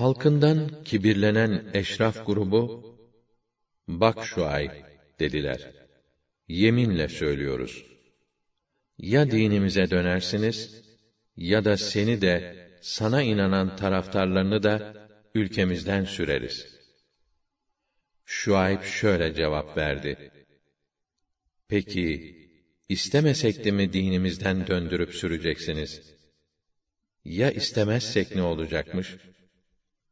Halkından kibirlenen eşraf grubu, bak Şuayb dediler. Yeminle söylüyoruz. Ya dinimize dönersiniz, ya da seni de, sana inanan taraftarlarını da ülkemizden süreriz. Şuayb şöyle cevap verdi. Peki, istemesek de mi dinimizden döndürüp süreceksiniz? Ya istemezsek ne olacakmış?'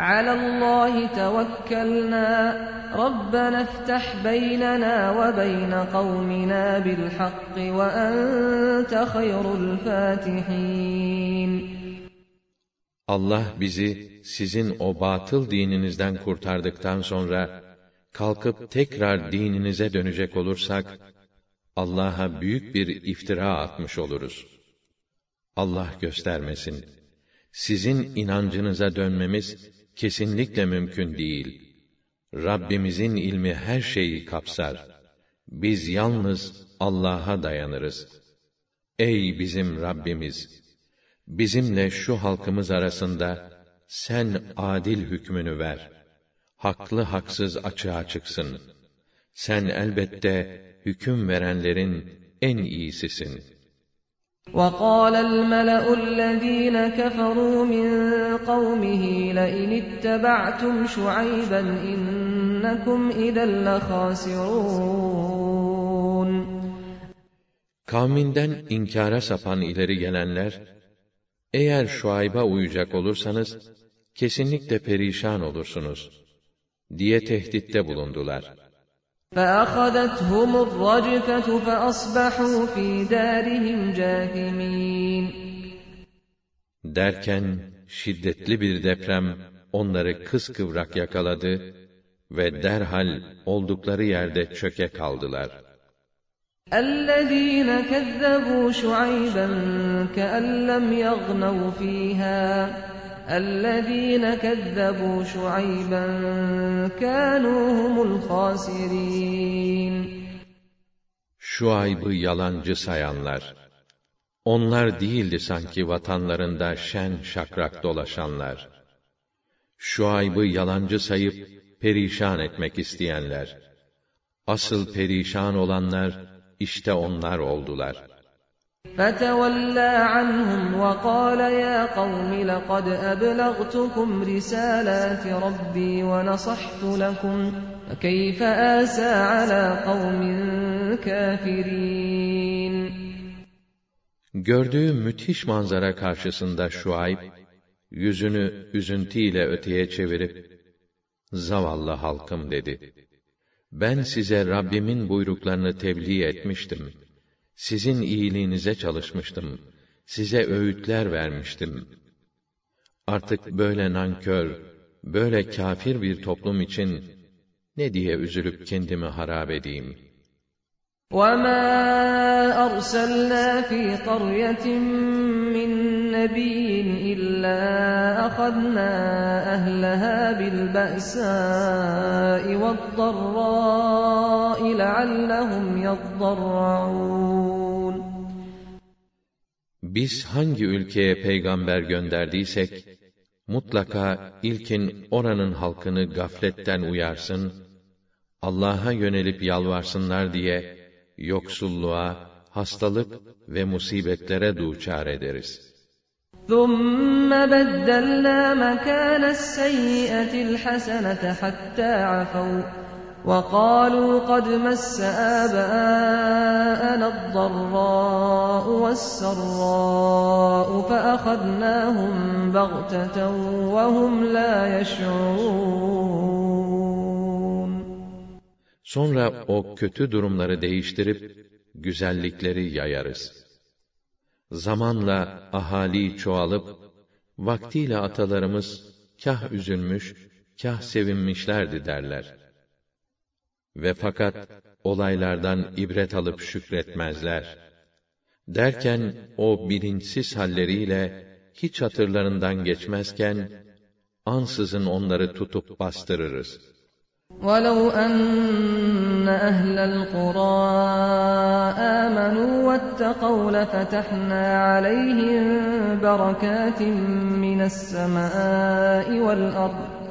على الله توكلنا ربنا افتح بيننا وبين قومنا بالحق وأنت خير الفاتحين Allah bizi sizin o batıl dininizden kurtardıktan sonra kalkıp tekrar dininize dönecek olursak Allah'a büyük bir iftira atmış oluruz. Allah göstermesin. Sizin inancınıza dönmemiz kesinlikle mümkün değil. Rabbimizin ilmi her şeyi kapsar. Biz yalnız Allah'a dayanırız. Ey bizim Rabbimiz! Bizimle şu halkımız arasında sen adil hükmünü ver. Haklı haksız açığa çıksın. Sen elbette hüküm verenlerin en iyisisin.'' وقال الملأ الذين كفروا من قومه لئن اتبعتم شعيبا إنكم إذا لخاسرون Kavminden inkara sapan ileri gelenler, eğer Şuayb'a uyacak olursanız, kesinlikle perişan olursunuz, diye tehditte bulundular. فأخذتهم الرجفة فأصبحوا في دارهم جاثمين Derken şiddetli bir deprem onları kıskıvrak yakaladı ve derhal oldukları yerde çöke kaldılar. الذين كذبوا شعيبا كأن لم يغنوا فيها اَلَّذ۪ينَ كَذَّبُوا شُعَيْبًا كَانُوا هُمُ الْخَاسِرِينَ Şuayb'ı yalancı sayanlar, onlar değildi sanki vatanlarında şen şakrak dolaşanlar. Şuayb'ı yalancı sayıp perişan etmek isteyenler. Asıl perişan olanlar işte onlar oldular.'' فَتَوَلَّى عَنْهُمْ وَقَالَ يَا قَوْمِ لَقَدْ أَبْلَغْتُكُمْ رِسَالَاتِ رَبِّي وَنَصَحْتُ لَكُمْ فَكَيْفَ آسَى عَلَى قَوْمٍ كَافِرِينَ Gördüğü müthiş manzara karşısında Şuayb, yüzünü üzüntüyle öteye çevirip, Zavallı halkım dedi. Ben size Rabbimin buyruklarını tebliğ etmiştim sizin iyiliğinize çalışmıştım. Size öğütler vermiştim. Artık böyle nankör, böyle kafir bir toplum için ne diye üzülüp kendimi harap edeyim? وَمَا أَرْسَلْنَا فِي قَرْيَةٍ مِّن نَّبِيٍّ إِلَّا أَخَذْنَا أَهْلَهَا بِالْبَأْسَاءِ وَالضَّرَّاءِ لَعَلَّهُمْ يَضَّرَّعُونَ Biz hangi ülkeye peygamber gönderdiysek, mutlaka ilkin oranın halkını gafletten uyarsın, Allah'a yönelip yalvarsınlar diye, yoksulluğa, hastalık ve musibetlere duçar ederiz.'' ثم بدلنا مكان السيئة الحسنة حتى عفوا وقالوا قد مس آباءنا الضراء والسراء فأخذناهم بغتة وهم لا يشعرون Sonra o kötü durumları değiştirip güzellikleri yayarız. Zamanla ahali çoğalıp vaktiyle atalarımız kah üzülmüş, kah sevinmişlerdi derler. Ve fakat olaylardan ibret alıp şükretmezler. Derken o bilinçsiz halleriyle hiç hatırlarından geçmezken ansızın onları tutup bastırırız.'' ولو أن أهل القرى آمنوا واتقوا لفتحنا عليهم بركات من السماء والأرض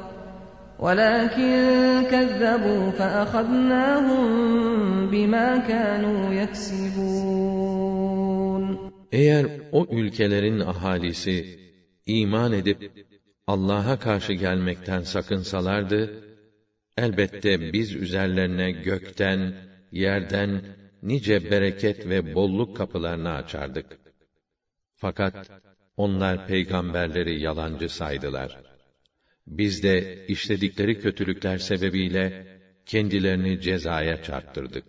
ولكن كذبوا فأخذناهم بما كانوا يكسبون. Eğer o ülkelerin ahalisi iman edip Allah'a karşı gelmekten sakınsalardı, Elbette biz üzerlerine gökten, yerden nice bereket ve bolluk kapılarını açardık. Fakat onlar peygamberleri yalancı saydılar. Biz de işledikleri kötülükler sebebiyle kendilerini cezaya çarptırdık.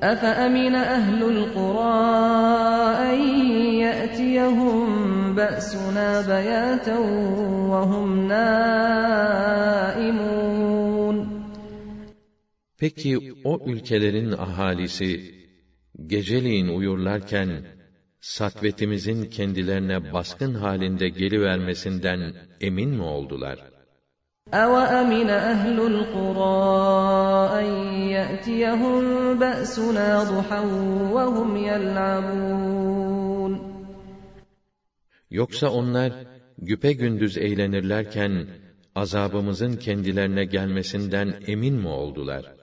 أَفَأَمِنَ أَهْلُ الْقُرَىٰ أَن يَأْتِيَهُم بَأْسُنَا بَيَاتًا وَهُمْ نَائِمُونَ Peki o ülkelerin ahalisi geceliğin uyurlarken satvetimizin kendilerine baskın halinde gelivermesinden emin mi oldular? أَوَأَمِنَ أَهْلُ الْقُرَىٰ أَن يَأْتِيَهُم بَأْسُنَا ضُحًى وَهُمْ يَلْعَبُونَ Yoksa onlar güpegündüz eğlenirlerken azabımızın kendilerine gelmesinden emin mi oldular?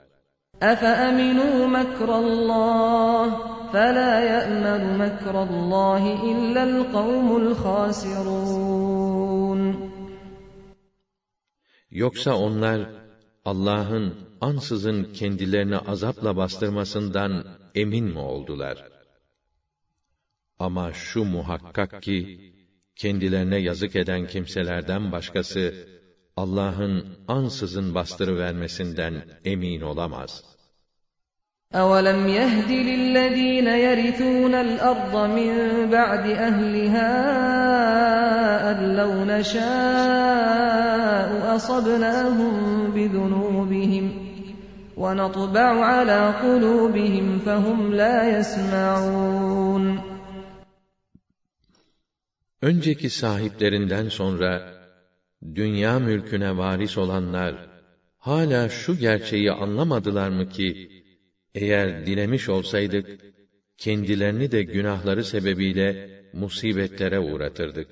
أَفَأَمِنُوا مَكْرَ اللّٰهِ فَلَا يَأْمَنُ مَكْرَ اللّٰهِ إِلَّا الْقَوْمُ الْخَاسِرُونَ Yoksa onlar Allah'ın ansızın kendilerini azapla bastırmasından emin mi oldular? Ama şu muhakkak ki kendilerine yazık eden kimselerden başkası Allah'ın ansızın bastırıvermesinden emin olamaz. أَوَلَمْ يَهْدِ لِلَّذ۪ينَ يَرِثُونَ الْأَرْضَ مِنْ بَعْدِ أَهْلِهَا أَنْ لَوْ نَشَاءُ أَصَبْنَاهُمْ بِذُنُوبِهِمْ وَنَطْبَعُ عَلَى قُلُوبِهِمْ فَهُمْ لَا يَسْمَعُونَ Önceki sahiplerinden sonra dünya mülküne varis olanlar hala şu gerçeği anlamadılar mı ki eğer dilemiş olsaydık kendilerini de günahları sebebiyle musibetlere uğratırdık.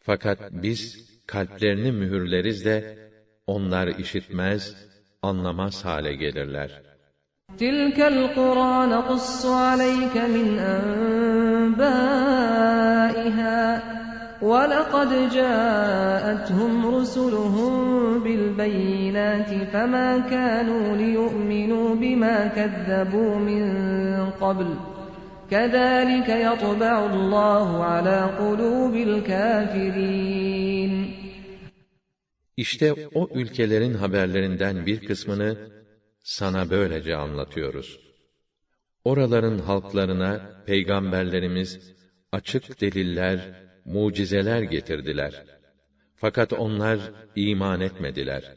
Fakat biz kalplerini mühürleriz de onlar işitmez, anlamaz hale gelirler. تِلْكَ الْقُرَى نَقُصُّ عَلَيْكَ مِنْ أَنْبَائِهَا وَلَقَدْ جَاءَتْهُمْ رُسُلُهُم بِالْبَيِّنَاتِ فَمَا كَانُوا لِيُؤْمِنُوا بِمَا كَذَّبُوا مِن قَبْلُ كَذَٰلِكَ يَطْبَعُ اللّٰهُ عَلَى قُلُوبِ الْكَافِرِينَ İşte o ülkelerin haberlerinden bir kısmını sana böylece anlatıyoruz. Oraların halklarına peygamberlerimiz açık deliller, mucizeler getirdiler. Fakat onlar iman etmediler.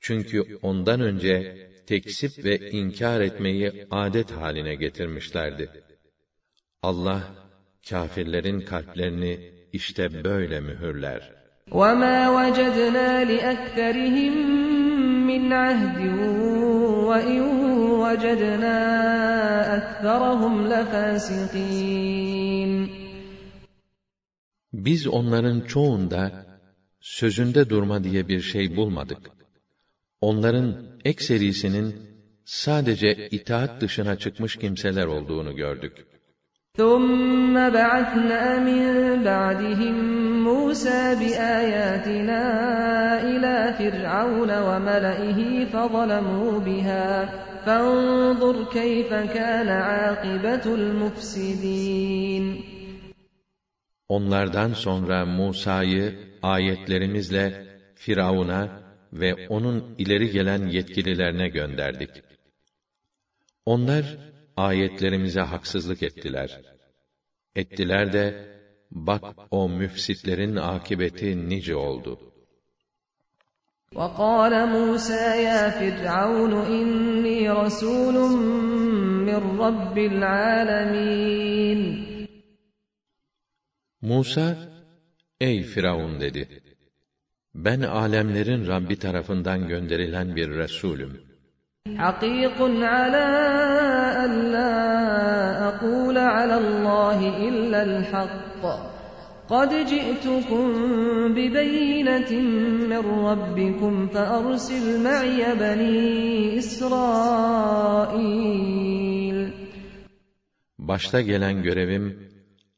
Çünkü ondan önce tekzip ve inkar etmeyi adet haline getirmişlerdi. Allah kâfirlerin kalplerini işte böyle mühürler. وَمَا وَجَدْنَا لِأَكْثَرِهِم مِّنْ عَهْدٍ وَإِن وَجَدْنَا أَكْثَرَهُمْ لَفَاسِقِينَ Biz onların çoğunda sözünde durma diye bir şey bulmadık. Onların ekserisinin sadece itaat dışına çıkmış kimseler olduğunu gördük. ثم بعثنا من بعدهم موسى بآياتنا إلى فرعون وملئه فظلموا بها فانظر كيف كان عاقبة المفسدين Onlardan sonra Musa'yı ayetlerimizle Firavun'a ve onun ileri gelen yetkililerine gönderdik. Onlar ayetlerimize haksızlık ettiler. Ettiler de bak o müfsitlerin akıbeti nice oldu. وقال موسى يا فرعون إني رسول من رب العالمين Musa, ey Firavun dedi. Ben alemlerin Rabbi tarafından gönderilen bir Resulüm. حقيق على أن لا أقول على الله إلا الحق قد جئتكم ببينة من ربكم فأرسل معي بني إسرائيل Başta gelen görevim,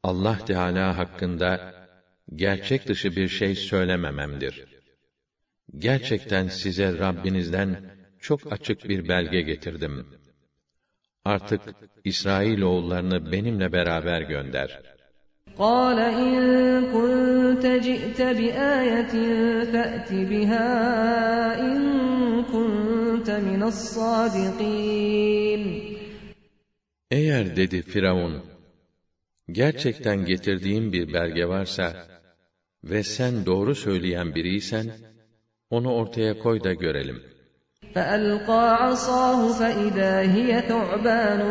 Allah Teala hakkında gerçek dışı bir şey söylemememdir. Gerçekten size Rabbinizden çok açık bir belge getirdim. Artık İsrail oğullarını benimle beraber gönder. قال إن كنت جئت بآية فأت بها إن كنت من الصادقين Eğer dedi Firavun, gerçekten getirdiğim bir belge varsa ve sen doğru söyleyen biriysen, onu ortaya koy da görelim. فألقى عصاه فإذا هي ثعبان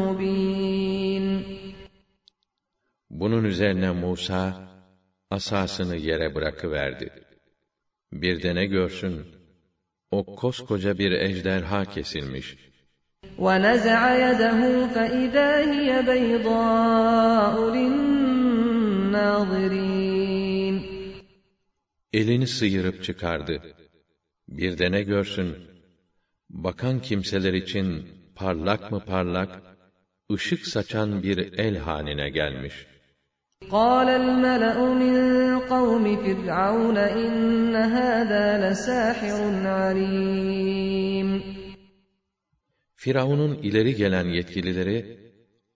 مبين Bunun üzerine Musa, asasını yere bırakıverdi. Bir de ne görsün, o koskoca bir ejderha kesilmiş. ونزع يده فإذا هي بيضاء للناظرين Elini sıyırıp çıkardı. Bir de ne görsün, bakan kimseler için parlak mı parlak, ışık saçan bir el haline gelmiş. قال الملأ من قوم فرعون إن هذا لساحر عليم Firavun'un ileri gelen yetkilileri,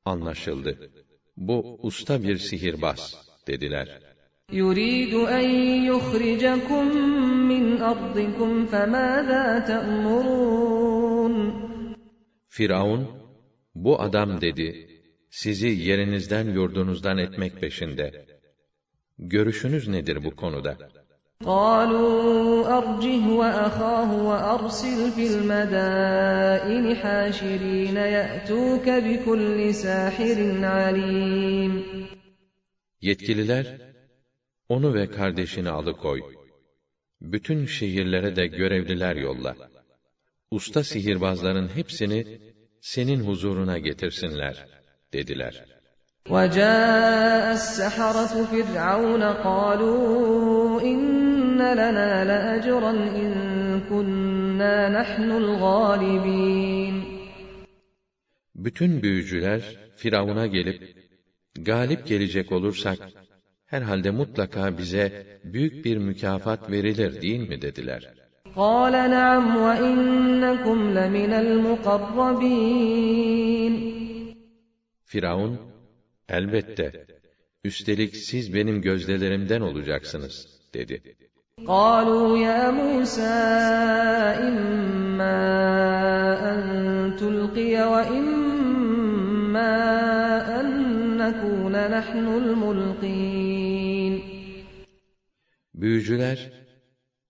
anlaşıldı. Bu usta bir sihirbaz, dediler. يريد أن يخرجكم من أرضكم فماذا تأمرون Firavun, bu adam dedi, sizi yerinizden yurdunuzdan etmek peşinde. Görüşünüz nedir bu konuda? قالوا أرجه وأخاه وأرسل في المدائن حاشرين يأتوك بكل ساحر عليم Yetkililer, onu ve kardeşini alıkoy. Bütün şehirlere de görevliler yolla. Usta sihirbazların hepsini senin huzuruna getirsinler, dediler. وجاء السحرة فرعون قالوا إن لنا لأجرا إن كنا نحن الغالبين Bütün büyücüler Firavun'a gelip galip gelecek olursak herhalde mutlaka bize büyük bir mükafat verilir değil mi dediler. قال نعم وإنكم لمن المقربين Firavun Elbette. Üstelik siz benim gözdelerimden olacaksınız, dedi. قالوا يا موسى إما أن تلقي وإما أن نكون نحن Büyücüler,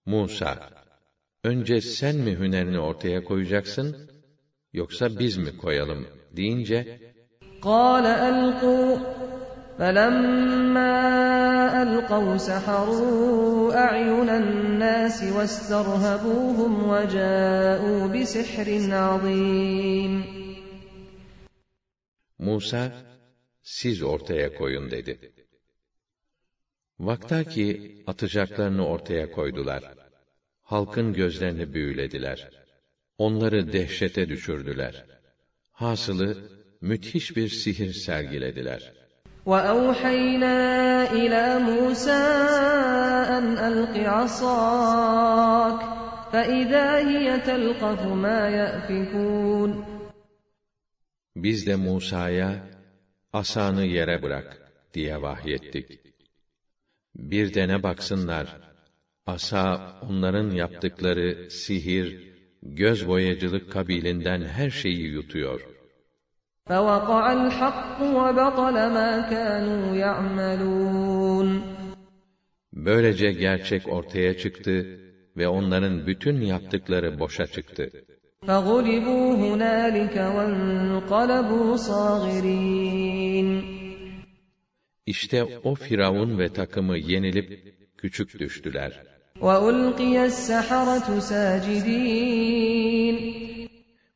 Musa, önce sen mi hünerini ortaya koyacaksın, yoksa biz mi koyalım deyince, قال ألقوا فلما ألقوا سحروا أعين الناس واسترهبوهم وجاءوا بسحر عظيم Musa, siz ortaya koyun dedi. Vaktaki atacaklarını ortaya koydular. Halkın gözlerini büyülediler. Onları dehşete düşürdüler. Hasılı, müthiş bir sihir sergilediler. وأوحينا إلى موسى أن ألق عصاك فإذا هي تلقف ما يأفكون Biz de Musa'ya asanı yere bırak diye vahyettik. Bir dene baksınlar. Asa onların yaptıkları sihir, göz boyacılık kabilinden her şeyi yutuyor. فوقع الحق وبطل ما كانوا يعملون Böylece gerçek ortaya çıktı ve onların bütün yaptıkları boşa çıktı. فغلبوا هنالك وانقلبوا صاغرين İşte o Firavun ve takımı yenilip küçük düştüler. وألقي السحرة ساجدين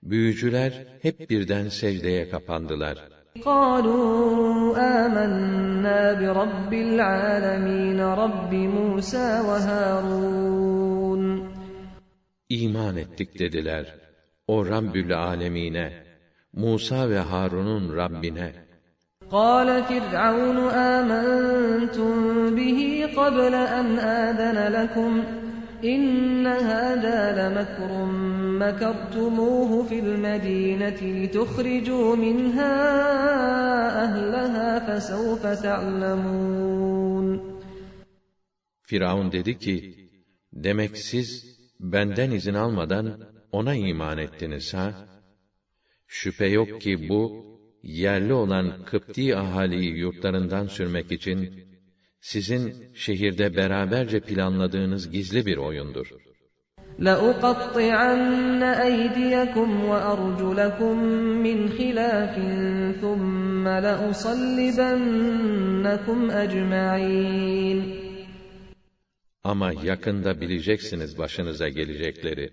Büyücüler hep birden secdeye kapandılar. قالوا آمنا برب العالمين رب موسى وهارون İman ettik dediler. O Rabbül Alemine, Musa ve Harun'un Rabbine. قال فرعون آمنتم به قبل أن آذن لكم إن هذا لمكر مكرتموه في المدينة لتخرجوا منها أهلها فسوف تعلمون Firavun dedi ki, demek siz benden izin almadan ona iman ettiniz ha? Şüphe yok ki bu, yerli olan Kıpti ahaliyi yurtlarından sürmek için, sizin şehirde beraberce planladığınız gizli bir oyundur. لأقطعن أيديكم وأرجلكم من خلاف ثم لأصلبنكم أجمعين Ama yakında bileceksiniz başınıza gelecekleri.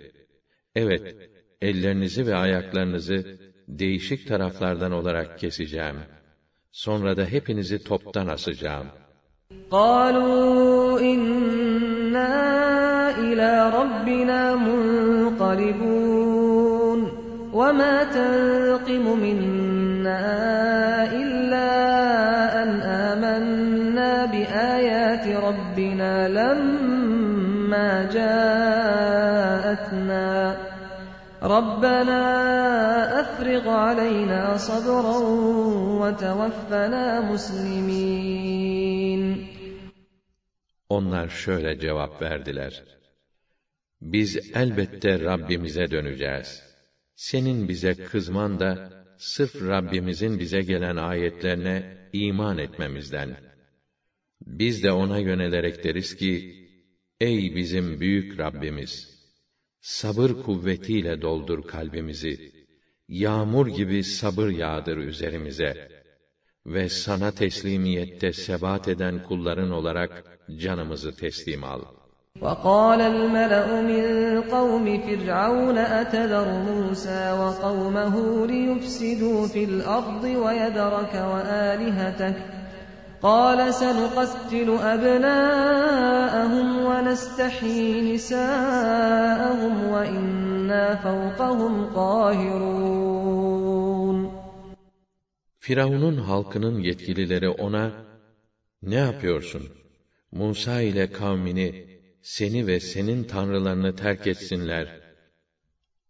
Evet, ellerinizi ve ayaklarınızı değişik taraflardan olarak keseceğim. Sonra da hepinizi toptan asacağım. قالوا إنا إلى ربنا منقلبون وما تنقم منا إلا أن آمنا بآيات ربنا لما جاءتنا ربنا أفرغ علينا صبرا وتوفنا مسلمين Onlar şöyle cevap verdiler. Biz elbette Rabbimize döneceğiz. Senin bize kızman da sırf Rabbimizin bize gelen ayetlerine iman etmemizden. Biz de ona yönelerek deriz ki, Ey bizim büyük Rabbimiz! Sabır kuvvetiyle doldur kalbimizi. Yağmur gibi sabır yağdır üzerimize. Ve sana teslimiyette sebat eden kulların olarak canımızı teslim al. وقال الملأ من قوم فرعون أتذر موسى وقومه ليفسدوا في الأرض ويذرك وآلهتك قال سنقتل أبناءهم ونستحيي نساءهم وإنا فوقهم قاهرون Firavun'un halkının yetkilileri ona, ne yapıyorsun? Musa ile kavmini, seni ve senin tanrılarını terk etsinler,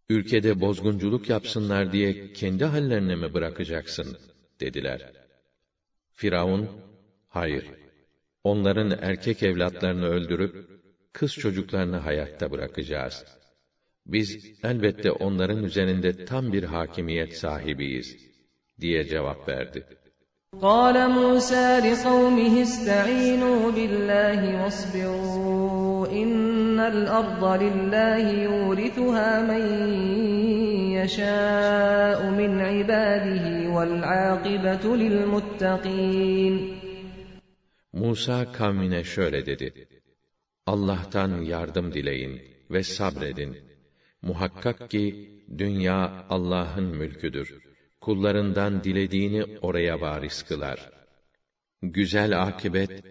ülkede bozgunculuk yapsınlar diye kendi hallerine mi bırakacaksın? dediler. Firavun, hayır, onların erkek evlatlarını öldürüp, kız çocuklarını hayatta bırakacağız. Biz elbette onların üzerinde tam bir hakimiyet sahibiyiz, diye cevap verdi. قال موسى لقومه استعينوا بالله واصبروا إن الأرض لله يورثها من يشاء من عباده والعاقبة للمتقين Musa kavmine şöyle dedi. Allah'tan yardım dileyin ve sabredin. Muhakkak ki dünya Allah'ın mülküdür. Kullarından dilediğini oraya varis kılar. Güzel akibet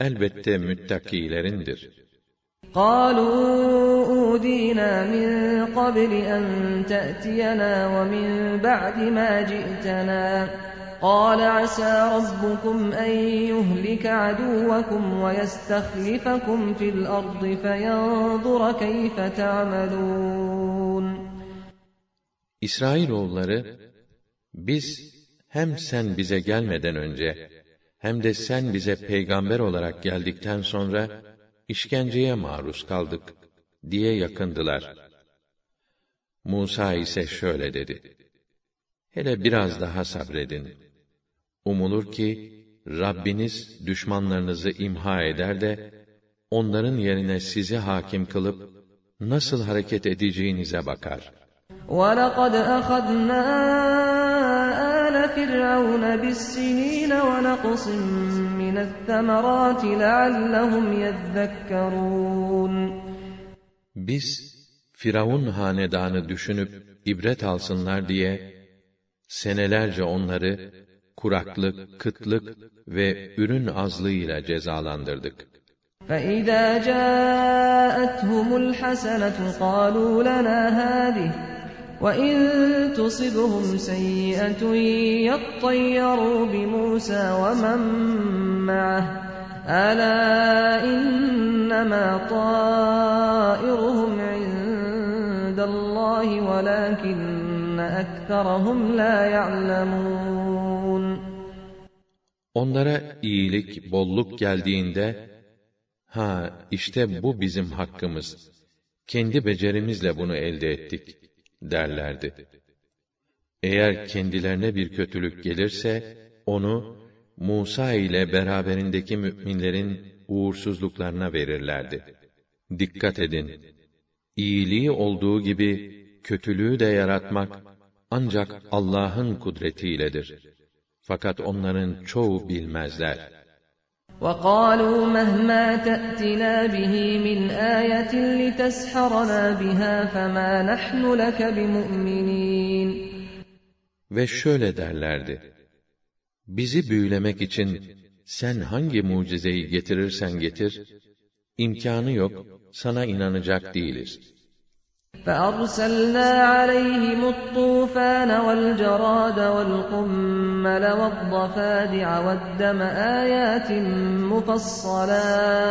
elbette müttakilerindir. قالوا أودينا من قبل أن تأتينا ومن بعد ما جئتنا قال عسى ربكم أن يهلك عدوكم ويستخلفكم في الأرض فينظر كيف تعملون İsrailoğulları, biz hem sen bize gelmeden önce, hem de sen bize peygamber olarak geldikten sonra, işkenceye maruz kaldık, diye yakındılar. Musa ise şöyle dedi, Hele biraz daha sabredin. Umulur ki, Rabbiniz düşmanlarınızı imha eder de, onların yerine sizi hakim kılıp, nasıl hareket edeceğinize bakar.'' وَلَقَدْ أَخَذْنَا آلَ فِرْعَوْنَ بِالسِّنِينَ وَنَقْصٍ مِّنَ الثَّمَرَاتِ لَعَلَّهُمْ يَذَّكَّرُونَ Biz, Firavun hanedanı düşünüp ibret alsınlar diye, senelerce onları kuraklık, kıtlık ve ürün azlığıyla cezalandırdık. فَإِذَا جَاءَتْهُمُ الْحَسَنَةُ قَالُوا لَنَا هَٰذِهِ وَإِن تُصِبْهُمْ سَيِّئَةٌ يَطَّيَّرُوا بِمُوسَى وَمَن مَّعَهُ أَلَا إِنَّمَا طَائِرُهُمْ عِندَ اللَّهِ وَلَٰكِنَّ أَكْثَرَهُمْ لَا يَعْلَمُونَ Onlara iyilik, bolluk geldiğinde, ha işte bu bizim hakkımız, kendi becerimizle bunu elde ettik Derlerdi. Eğer kendilerine bir kötülük gelirse, onu Musa ile beraberindeki müminlerin uğursuzluklarına verirlerdi. Dikkat edin! İyiliği olduğu gibi kötülüğü de yaratmak ancak Allah'ın kudretiyledir. Fakat onların çoğu bilmezler. وقالوا مهما تأتنا به من آية لتسحرنا بها فما نحن لك بمؤمنين Ve şöyle derlerdi. Bizi büyülemek için sen hangi mucizeyi getirirsen getir, imkanı yok, sana inanacak değiliz.'' فأرسلنا عليهم الطوفان والجراد والقمل والضفادع والدم آيات مفصلات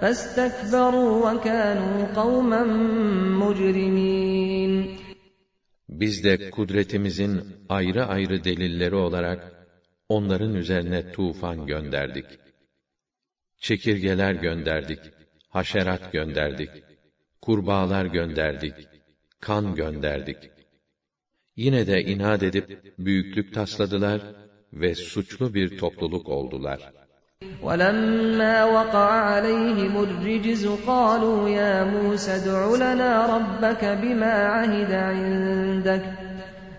فاستكبروا وكانوا قوما مجرمين Biz de kudretimizin ayrı ayrı delilleri olarak onların üzerine tufan gönderdik. Çekirgeler gönderdik, haşerat gönderdik kurbağalar gönderdik, kan gönderdik. Yine de inat edip büyüklük tasladılar ve suçlu bir topluluk oldular. وَلَمَّا وَقَعَ عَلَيْهِمُ الرِّجْزُ قَالُوا يَا مُوسَى ادْعُ لَنَا رَبَّكَ بِمَا عَهِدَ عِندَكَ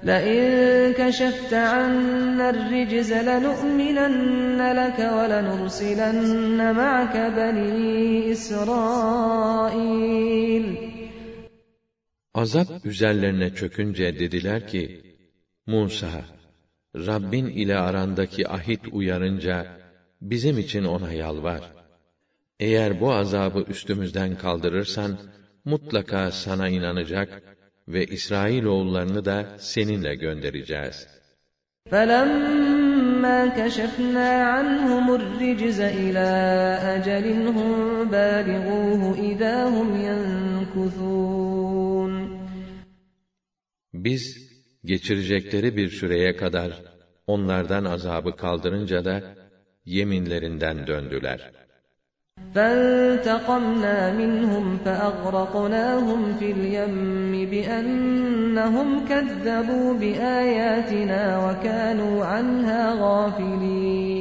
لئن كشفت عنا الرجز لنؤمنن لك ولنرسلن معك بني إسرائيل Azap üzerlerine çökünce dediler ki, Musa, Rabbin ile arandaki ahit uyarınca, bizim için ona yalvar. Eğer bu azabı üstümüzden kaldırırsan, mutlaka sana inanacak ve İsrail oğullarını da seninle göndereceğiz. فَلَمَّا كَشَفْنَا عَنْهُمُ الرِّجْزَ إِلَى أَجَلٍ هُمْ بَالِغُوهُ إِذَا هُمْ Biz geçirecekleri bir süreye kadar onlardan azabı kaldırınca da yeminlerinden döndüler. فانتقمنا منهم فأغرقناهم في اليم بأنهم كذبوا بآياتنا وكانوا عنها غافلين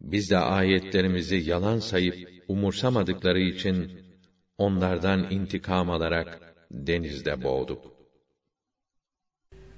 Biz de ayetlerimizi yalan sayıp umursamadıkları için onlardan intikam alarak denizde boğduk.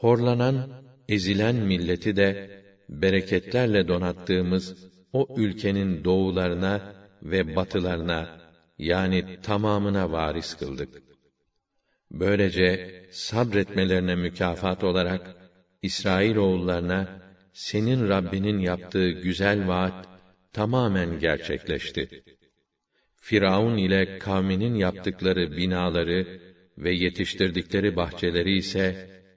Horlanan, ezilen milleti de bereketlerle donattığımız o ülkenin doğularına ve batılarına yani tamamına varis kıldık. Böylece sabretmelerine mükafat olarak İsrail oğullarına senin Rabbinin yaptığı güzel vaat tamamen gerçekleşti. Firavun ile kavminin yaptıkları binaları ve yetiştirdikleri bahçeleri ise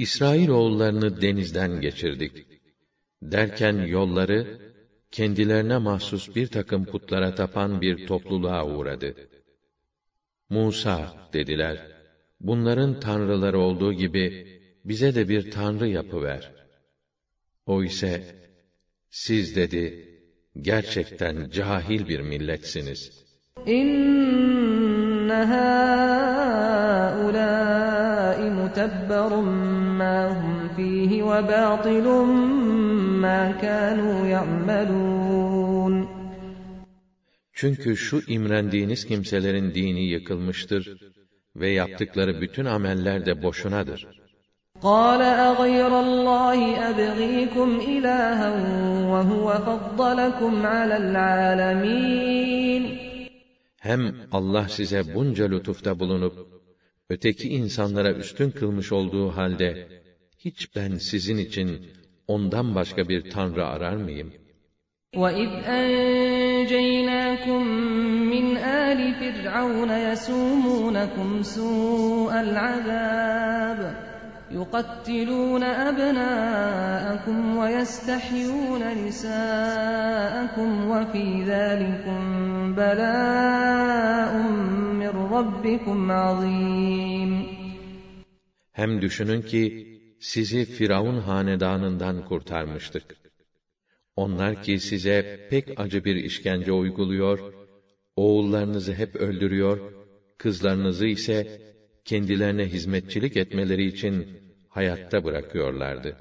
İsrail oğullarını denizden geçirdik. Derken yolları, kendilerine mahsus bir takım putlara tapan bir topluluğa uğradı. Musa, dediler, bunların tanrıları olduğu gibi, bize de bir tanrı yapıver. O ise, siz dedi, gerçekten cahil bir milletsiniz. İnne hâulâi mutebberun mâ hum fîhi ve bâtilun mâ kânû ya'melûn. Çünkü şu imrendiğiniz kimselerin dini yıkılmıştır ve yaptıkları bütün ameller de boşunadır. قال أغير الله أبغيكم إلها وهو فضلكم على العالمين Hem Allah size bunca lütufta bulunup, öteki insanlara üstün kılmış olduğu halde, hiç ben sizin için ondan başka bir tanrı arar mıyım? وَإِذْ أَنْجَيْنَاكُمْ مِنْ آلِ فِرْعَوْنَ يَسُومُونَكُمْ سُوءَ الْعَذَابِ يقتلون أبناءكم ويستحيون نساءكم وفي ذلكم بلاء من ربكم عظيم Hem düşünün ki sizi Firavun hanedanından kurtarmıştık. Onlar ki size pek acı bir işkence uyguluyor, oğullarınızı hep öldürüyor, kızlarınızı ise kendilerine hizmetçilik etmeleri için hayatta bırakıyorlardı.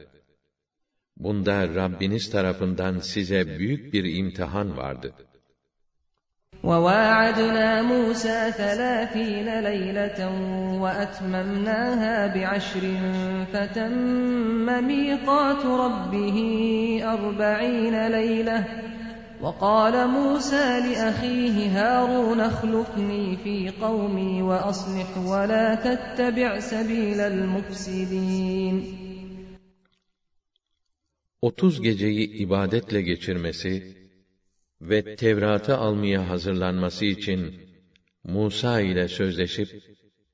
Bunda Rabbiniz tarafından size büyük bir imtihan vardı. وَوَاعَدْنَا مُوسَى ثَلَاثِينَ لَيْلَةً وَأَتْمَمْنَاهَا بِعَشْرٍ فَتَمَّ مِيقَاتُ رَبِّهِ أَرْبَعِينَ لَيْلَةً وقال موسى لأخيه هارون اخلفني في قومي وأصلح ولا تتبع سبيل المفسدين 30 geceyi ibadetle geçirmesi ve Tevrat'ı almaya hazırlanması için Musa ile sözleşip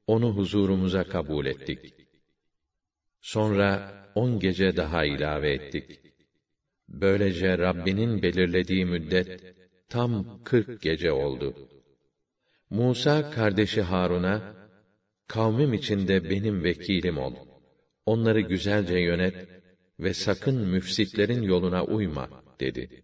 onu huzurumuza kabul ettik. Sonra on gece daha ilave ettik. Böylece Rabbinin belirlediği müddet tam kırk gece oldu. Musa kardeşi Harun'a, kavmim içinde benim vekilim ol. Onları güzelce yönet ve sakın müfsitlerin yoluna uyma, dedi.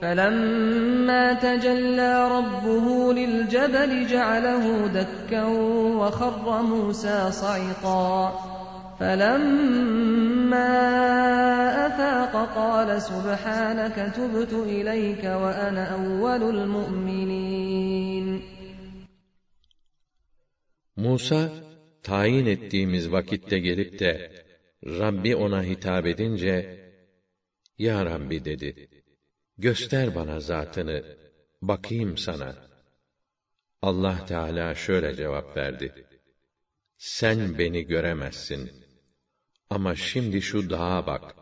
فَلَمَّا تَجَلَّى رَبُّهُ لِلْجَبَلِ جَعَلَهُ دَكًّا وَخَرَّ مُوسَى صَعِقًا. فَلَمَّا أَفَاقَ قَالَ سُبْحَانَكَ تُبْتُ إِلَيْكَ وَأَنَا أَوَّلُ الْمُؤْمِنِينَ. Musa, tayin ettiğimiz vakitte gelip de, Rabbi ona hitap edince, Ya Rabbi dedi, göster bana zatını, bakayım sana. Allah Teala şöyle cevap verdi. sen beni göremezsin. Ama şimdi şu dağa bak.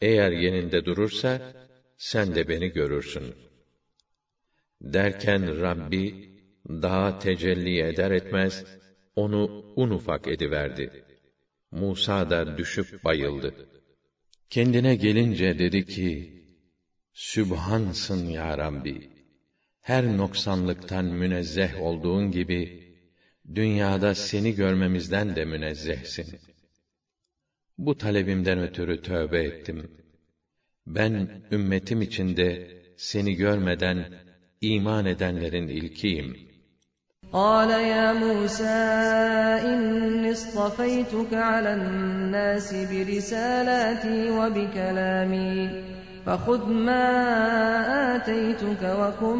Eğer yeninde durursa, sen de beni görürsün. Derken Rabbi, dağa tecelli eder etmez, onu un ufak ediverdi. Musa da düşüp bayıldı. Kendine gelince dedi ki, Sübhansın ya Rabbi! Her noksanlıktan münezzeh olduğun gibi, dünyada seni görmemizden de münezzehsin. Bu talebimden ötürü tövbe ettim. Ben ümmetim içinde seni görmeden iman edenlerin ilkiyim.'' قال يا موسى إني اصطفيتك على الناس برسالاتي وبكلامي فخذ ما آتيتك وكن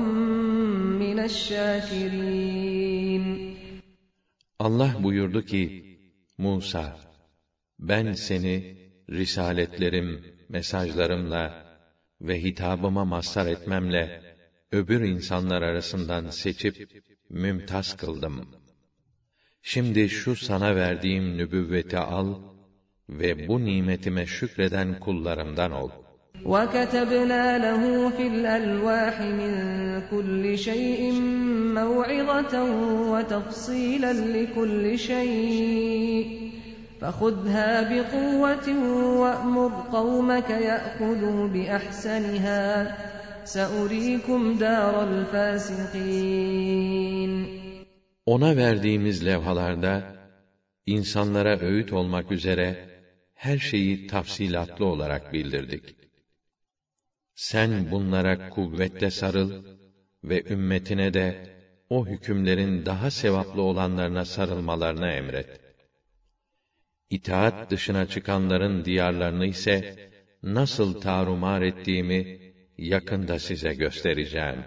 من الشاكرين Allah buyurdu ki, Musa, ben seni risaletlerim, mesajlarımla ve hitabıma mazhar etmemle öbür insanlar arasından seçip mümtaz kıldım. Şimdi şu sana verdiğim nübüvveti al ve bu nimetime şükreden kullarımdan ol. وَكَتَبْنَا لَهُ فِي الْأَلْوَاحِ مِنْ كُلِّ شَيْءٍ مَوْعِظَةً وَتَفْصِيلًا لِكُلِّ شَيْءٍ فَخُذْهَا بِقُوَّةٍ وَأْمُرْ قَوْمَكَ يَأْخُذُوا بِأَحْسَنِهَا سَأُرِيكُمْ دَارَ الْفَاسِقِينَ Ona verdiğimiz levhalarda, insanlara öğüt olmak üzere, her şeyi tafsilatlı olarak bildirdik. Sen bunlara kuvvetle sarıl ve ümmetine de o hükümlerin daha sevaplı olanlarına sarılmalarına emret. İtaat dışına çıkanların diyarlarını ise nasıl tarumar ettiğimi yakında size göstereceğim.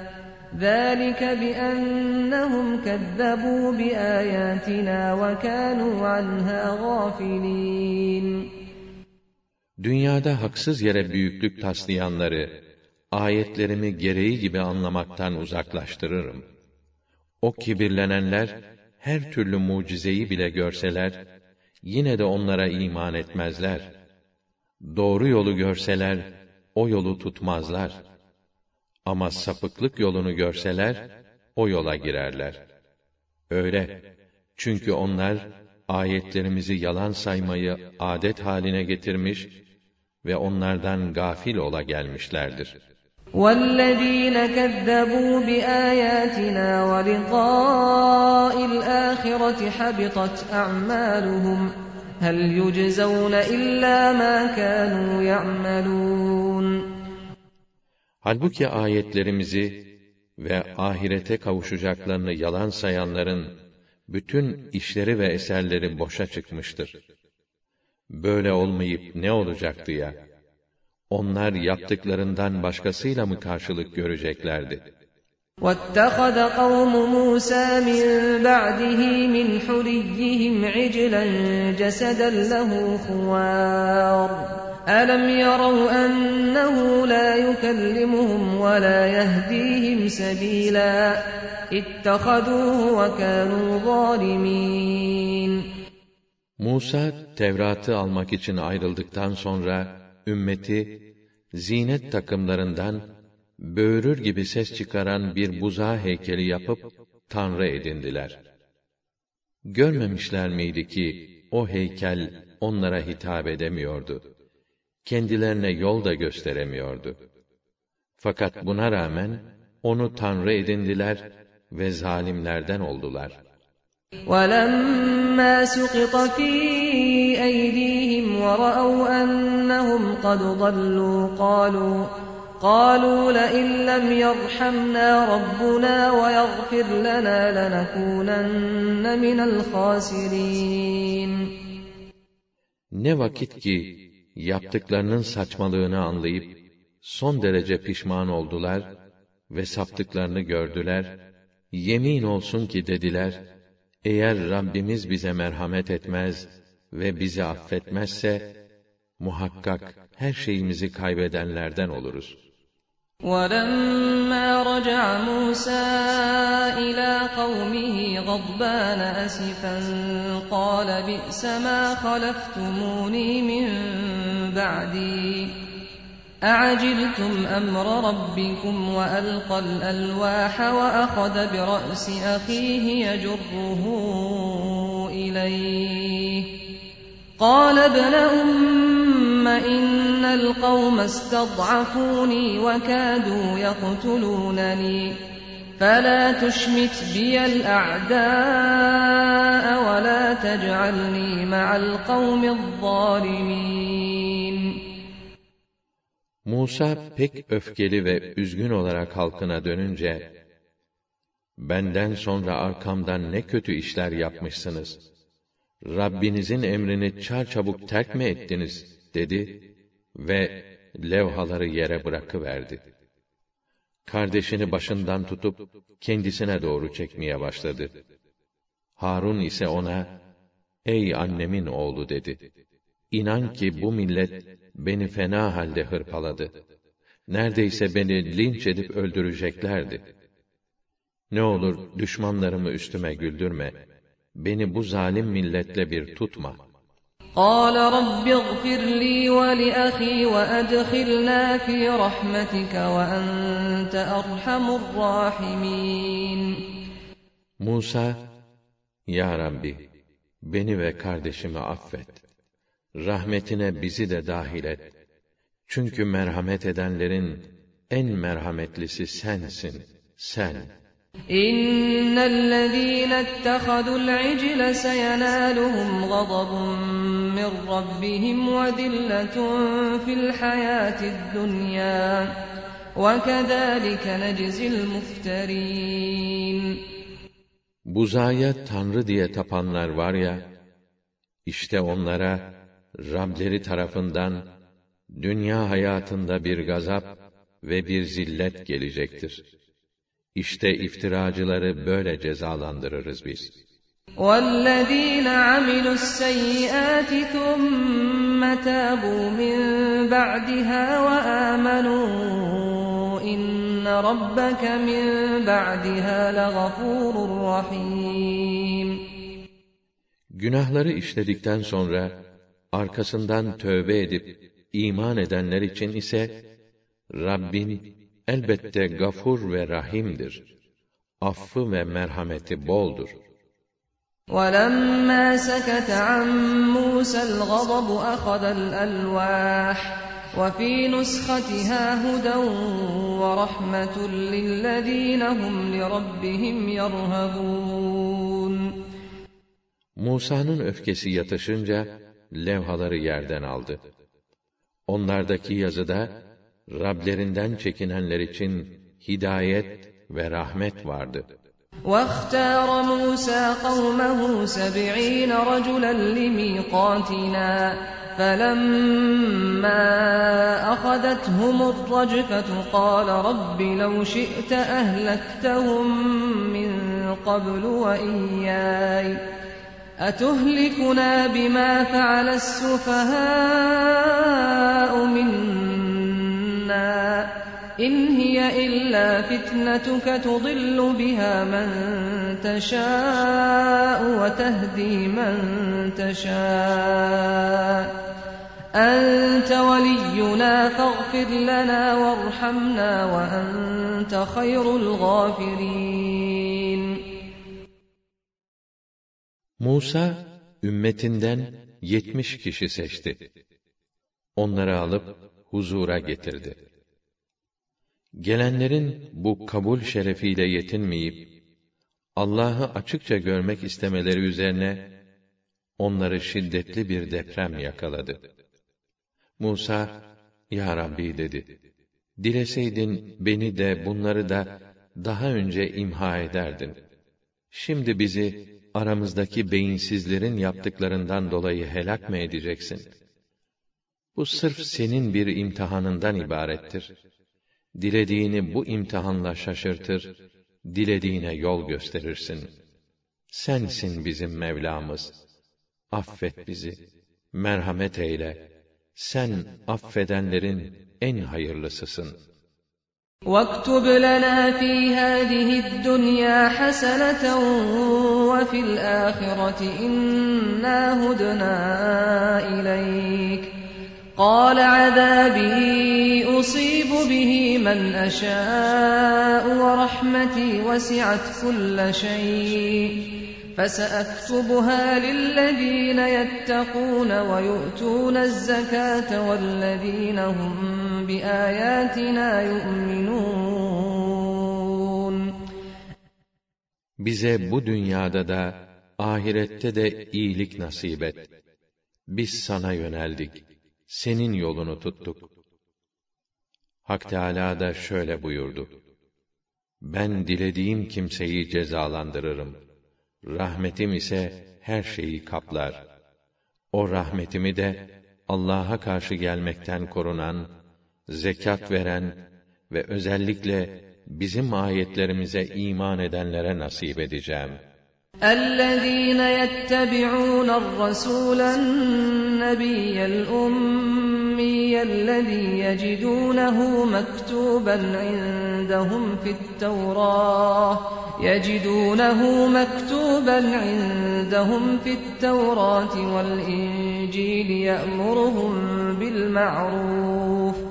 ذلك بأنهم كذبوا بآياتنا وكانوا عنها غافلين Dünyada haksız yere büyüklük taslayanları, ayetlerimi gereği gibi anlamaktan uzaklaştırırım. O kibirlenenler, her türlü mucizeyi bile görseler, yine de onlara iman etmezler. Doğru yolu görseler, o yolu tutmazlar.'' Ama sapıklık yolunu görseler, o yola girerler. Öyle. Çünkü onlar, ayetlerimizi yalan saymayı adet haline getirmiş ve onlardan gafil ola gelmişlerdir. وَالَّذ۪ينَ كَذَّبُوا بِآيَاتِنَا وَلِقَاءِ الْآخِرَةِ حَبِطَتْ أَعْمَالُهُمْ هَلْ يُجْزَوْنَ إِلَّا مَا كَانُوا يَعْمَلُونَ Halbuki ayetlerimizi ve ahirete kavuşacaklarını yalan sayanların bütün işleri ve eserleri boşa çıkmıştır. Böyle olmayıp ne olacaktı ya? Onlar yaptıklarından başkasıyla mı karşılık göreceklerdi? وَاتَّخَذَ قَوْمُ مُوسَى مِنْ بَعْدِهِ مِنْ حُلِيِّهِمْ عِجْلًا جَسَدًا لَهُ خُوَارٌ أَلَمْ يَرَوْا أَنَّهُ لَا يُكَلِّمُهُمْ وَلَا يَهْدِيهِمْ سَبِيلًا اتَّخَذُوهُ وَكَانُوا ظَالِمِينَ Musa, Tevrat'ı almak için ayrıldıktan sonra, ümmeti, zinet takımlarından, böğürür gibi ses çıkaran bir buzağı heykeli yapıp, Tanrı edindiler. Görmemişler miydi ki, o heykel onlara hitap edemiyordu? kendilerine yol da gösteremiyordu. Fakat buna rağmen onu tanrı edindiler ve zalimlerden oldular. وَلَمَّا سُقِطَ فِي أَيْدِيهِمْ وَرَأَوْا أَنَّهُمْ قَدْ ضَلُّوا قَالُوا قالوا لئن لم يرحمنا ربنا ويغفر لنا لنكونن من الخاسرين Ne vakit ki yaptıklarının saçmalığını anlayıp, son derece pişman oldular ve saptıklarını gördüler. Yemin olsun ki dediler, eğer Rabbimiz bize merhamet etmez ve bizi affetmezse, muhakkak her şeyimizi kaybedenlerden oluruz. وَلَمَّا رَجَعَ مُوسَى إِلَى قَوْمِهِ غَضْبَانَ أَسِفًا قَالَ بِئْسَ مَا خَلَفْتُمُونِي مِن بَعْدِي. أَعَجِلْتُمْ أَمْرَ رَبِّكُمْ وَأَلْقَى الْأَلْوَاحَ وَأَخَذَ بِرَأْسِ أَخِيهِ يَجُرُّهُ إِلَيْهِ. قَالَ ابْنَ أُمَّ إِنَّ الْقَوْمَ اسْتَضْعَفُونِي وَكَادُوا يَقْتُلُونَنِي. فَلَا تُشْمِتْ بِيَ الْأَعْدَاءَ وَلَا تَجْعَلْنِي مَعَ الْقَوْمِ الظَّالِمِينَ Musa pek öfkeli ve üzgün olarak halkına dönünce, benden sonra arkamdan ne kötü işler yapmışsınız. Rabbinizin emrini çarçabuk terk mi ettiniz? dedi ve levhaları yere bırakıverdi. Kardeşini başından tutup kendisine doğru çekmeye başladı. Harun ise ona, Ey annemin oğlu dedi. İnan ki bu millet beni fena halde hırpaladı. Neredeyse beni linç edip öldüreceklerdi. Ne olur düşmanlarımı üstüme güldürme. Beni bu zalim milletle bir tutma. قال رب اغفر لي ولأخي وأدخلنا في رحمتك وأنت أرحم الراحمين Musa, Ya Rabbi, beni ve kardeşimi affet. Rahmetine bizi de dahil et. Çünkü merhamet edenlerin en merhametlisi sensin, sen. إن الذين اتخذوا العجل سينالهم غضب من ربهم وذلة في الحياة الدنيا وكذلك نجزي المفترين Buzaya tanrı diye tapanlar var ya, işte onlara Rableri tarafından dünya hayatında bir gazap ve bir zillet gelecektir. İşte iftiracıları böyle cezalandırırız biz. والذين عملوا السيئات ثم تابوا من بعدها وآمنوا إن ربك من بعدها لغفور رحيم Günahları işledikten sonra arkasından tövbe edip iman edenler için ise Rabbin elbette gafur ve rahimdir. Affı ve merhameti boldur. ولما سكت عن موسى الغضب أخذ الألواح وفي نسختها هدى ورحمة للذين هم لربهم يرهبون Musa'nın öfkesi yatışınca levhaları yerden aldı. Onlardaki yazıda Rablerinden çekinenler için hidayet ve rahmet vardı. واختار موسى قومه سبعين رجلا لميقاتنا فلما أخذتهم الرجفة قال رب لو شئت أهلكتهم من قبل وإياي أتهلكنا بما فعل السفهاء منا إن هي إلا فتنتك تضل بها من تشاء وتهدي من تشاء أنت ولينا فاغفر لنا وارحمنا وأنت خير الغافرين Musa, ümmetinden yetmiş kişi seçti. Onları alıp huzura getirdi. Gelenlerin bu kabul şerefiyle yetinmeyip, Allah'ı açıkça görmek istemeleri üzerine, onları şiddetli bir deprem yakaladı. Musa, Ya Rabbi dedi, dileseydin beni de bunları da daha önce imha ederdin. Şimdi bizi aramızdaki beyinsizlerin yaptıklarından dolayı helak mı edeceksin? Bu sırf senin bir imtihanından ibarettir Dilediğini bu imtihanla şaşırtır, dilediğine yol gösterirsin. Sensin bizim Mevlamız. Affet bizi, merhamet eyle. Sen affedenlerin en hayırlısısın.'' واكتب لنا في هذه الدنيا حسنة وفي الآخرة إنا هدنا إليك قال عذابي أصيب به من أشاء ورحمتي وسعت كل شيء فسأكتبها للذين يتقون ويؤتون الزكاة والذين هم بآياتنا يؤمنون Bize bu dünyada da ahirette de iyilik nasip et. Biz sana yöneldik. Senin yolunu tuttuk. Hak Teâlâ da şöyle buyurdu. Ben dilediğim kimseyi cezalandırırım.'' Rahmetim ise her şeyi kaplar. O rahmetimi de Allah'a karşı gelmekten korunan, zekat veren ve özellikle bizim ayetlerimize iman edenlere nasip edeceğim.'' الذين يتبعون الرسول النبي الأمي الذي يجدونه مكتوبا عندهم في التوراة يجدونه مكتوبا عندهم في التوراة والإنجيل يأمرهم بالمعروف.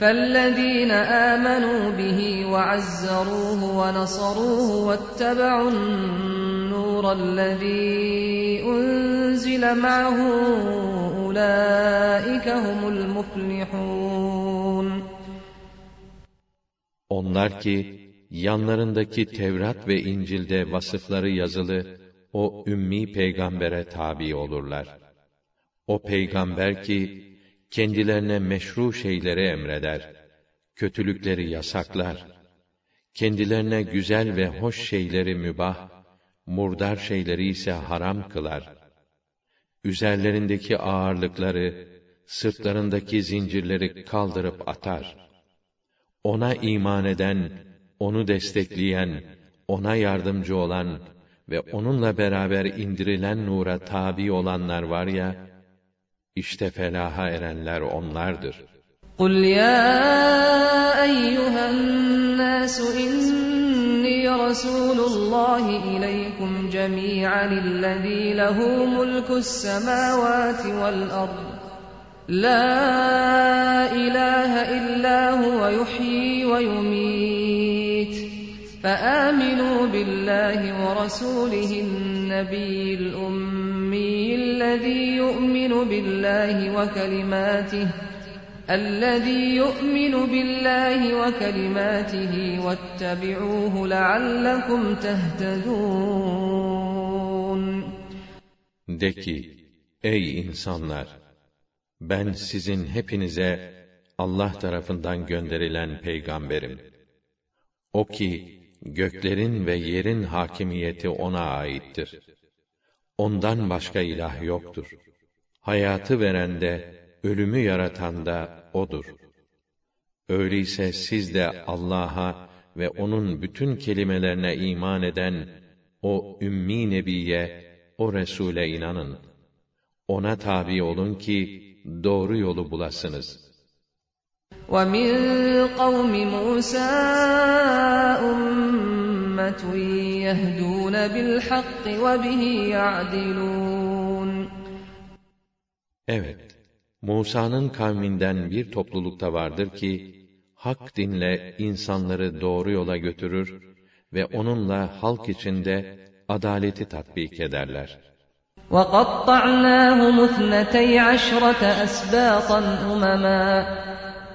فالذين آمنوا به وعزروه ونصروه واتبعوا النور الذي أنزل معه أولئك هم المفلحون Onlar ki yanlarındaki Tevrat ve İncil'de vasıfları yazılı o ümmi peygambere tabi olurlar. O peygamber ki kendilerine meşru şeyleri emreder, kötülükleri yasaklar, kendilerine güzel ve hoş şeyleri mübah, murdar şeyleri ise haram kılar. Üzerlerindeki ağırlıkları, sırtlarındaki zincirleri kaldırıp atar. Ona iman eden, onu destekleyen, ona yardımcı olan ve onunla beraber indirilen nura tabi olanlar var ya, İşte felaha erenler onlardır. قُلْ يَا أَيُّهَا النَّاسُ إِنِّي رَسُولُ اللَّهِ إِلَيْكُمْ جَمِيعًا الَّذِي لَهُ مُلْكُ السَّمَاوَاتِ وَالْأَرْضِ لَا إِلَٰهَ إِلَّا هُوَ يُحْيِي وَيُمِيتُ فآمنوا بالله ورسوله النبي الأمي الذي يؤمن بالله وكلماته الذي يؤمن بالله وكلماته واتبعوه لعلكم تهتدون De ki, ey insanlar! Ben sizin hepinize Allah tarafından gönderilen peygamberim. O ki, göklerin ve yerin hakimiyeti ona aittir. Ondan başka ilah yoktur. Hayatı veren de, ölümü yaratan da O'dur. Öyleyse siz de Allah'a ve O'nun bütün kelimelerine iman eden o Ümmi Nebiye, o Resul'e inanın. Ona tabi olun ki doğru yolu bulasınız.'' ومن قوم موسى أمة يهدون بالحق وبه يعدلون Evet, Musa'nın kavminden bir toplulukta vardır ki, hak dinle insanları doğru yola götürür ve onunla halk içinde adaleti tatbik ederler. وَقَطَّعْنَاهُمُ اثْنَتَيْ عَشْرَةَ أَسْبَاطًا أُمَمًا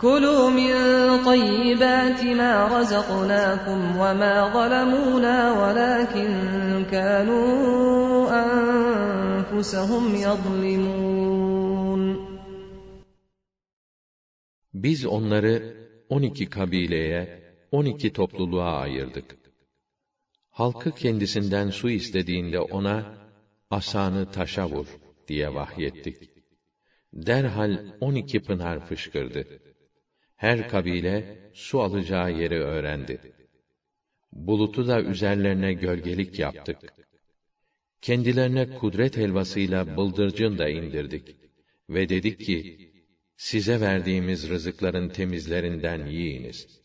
كلوا من طيبات ما رزقناكم وما ظلمونا ولكن كانوا أنفسهم يظلمون Biz onları 12 kabileye, 12 topluluğa ayırdık. Halkı kendisinden su istediğinde ona, asanı taşa vur diye vahyettik. Derhal 12 pınar fışkırdı. Her kabile su alacağı yeri öğrendi. Bulutu da üzerlerine gölgelik yaptık. Kendilerine kudret helvasıyla bıldırcın da indirdik. Ve dedik ki, size verdiğimiz rızıkların temizlerinden yiyiniz.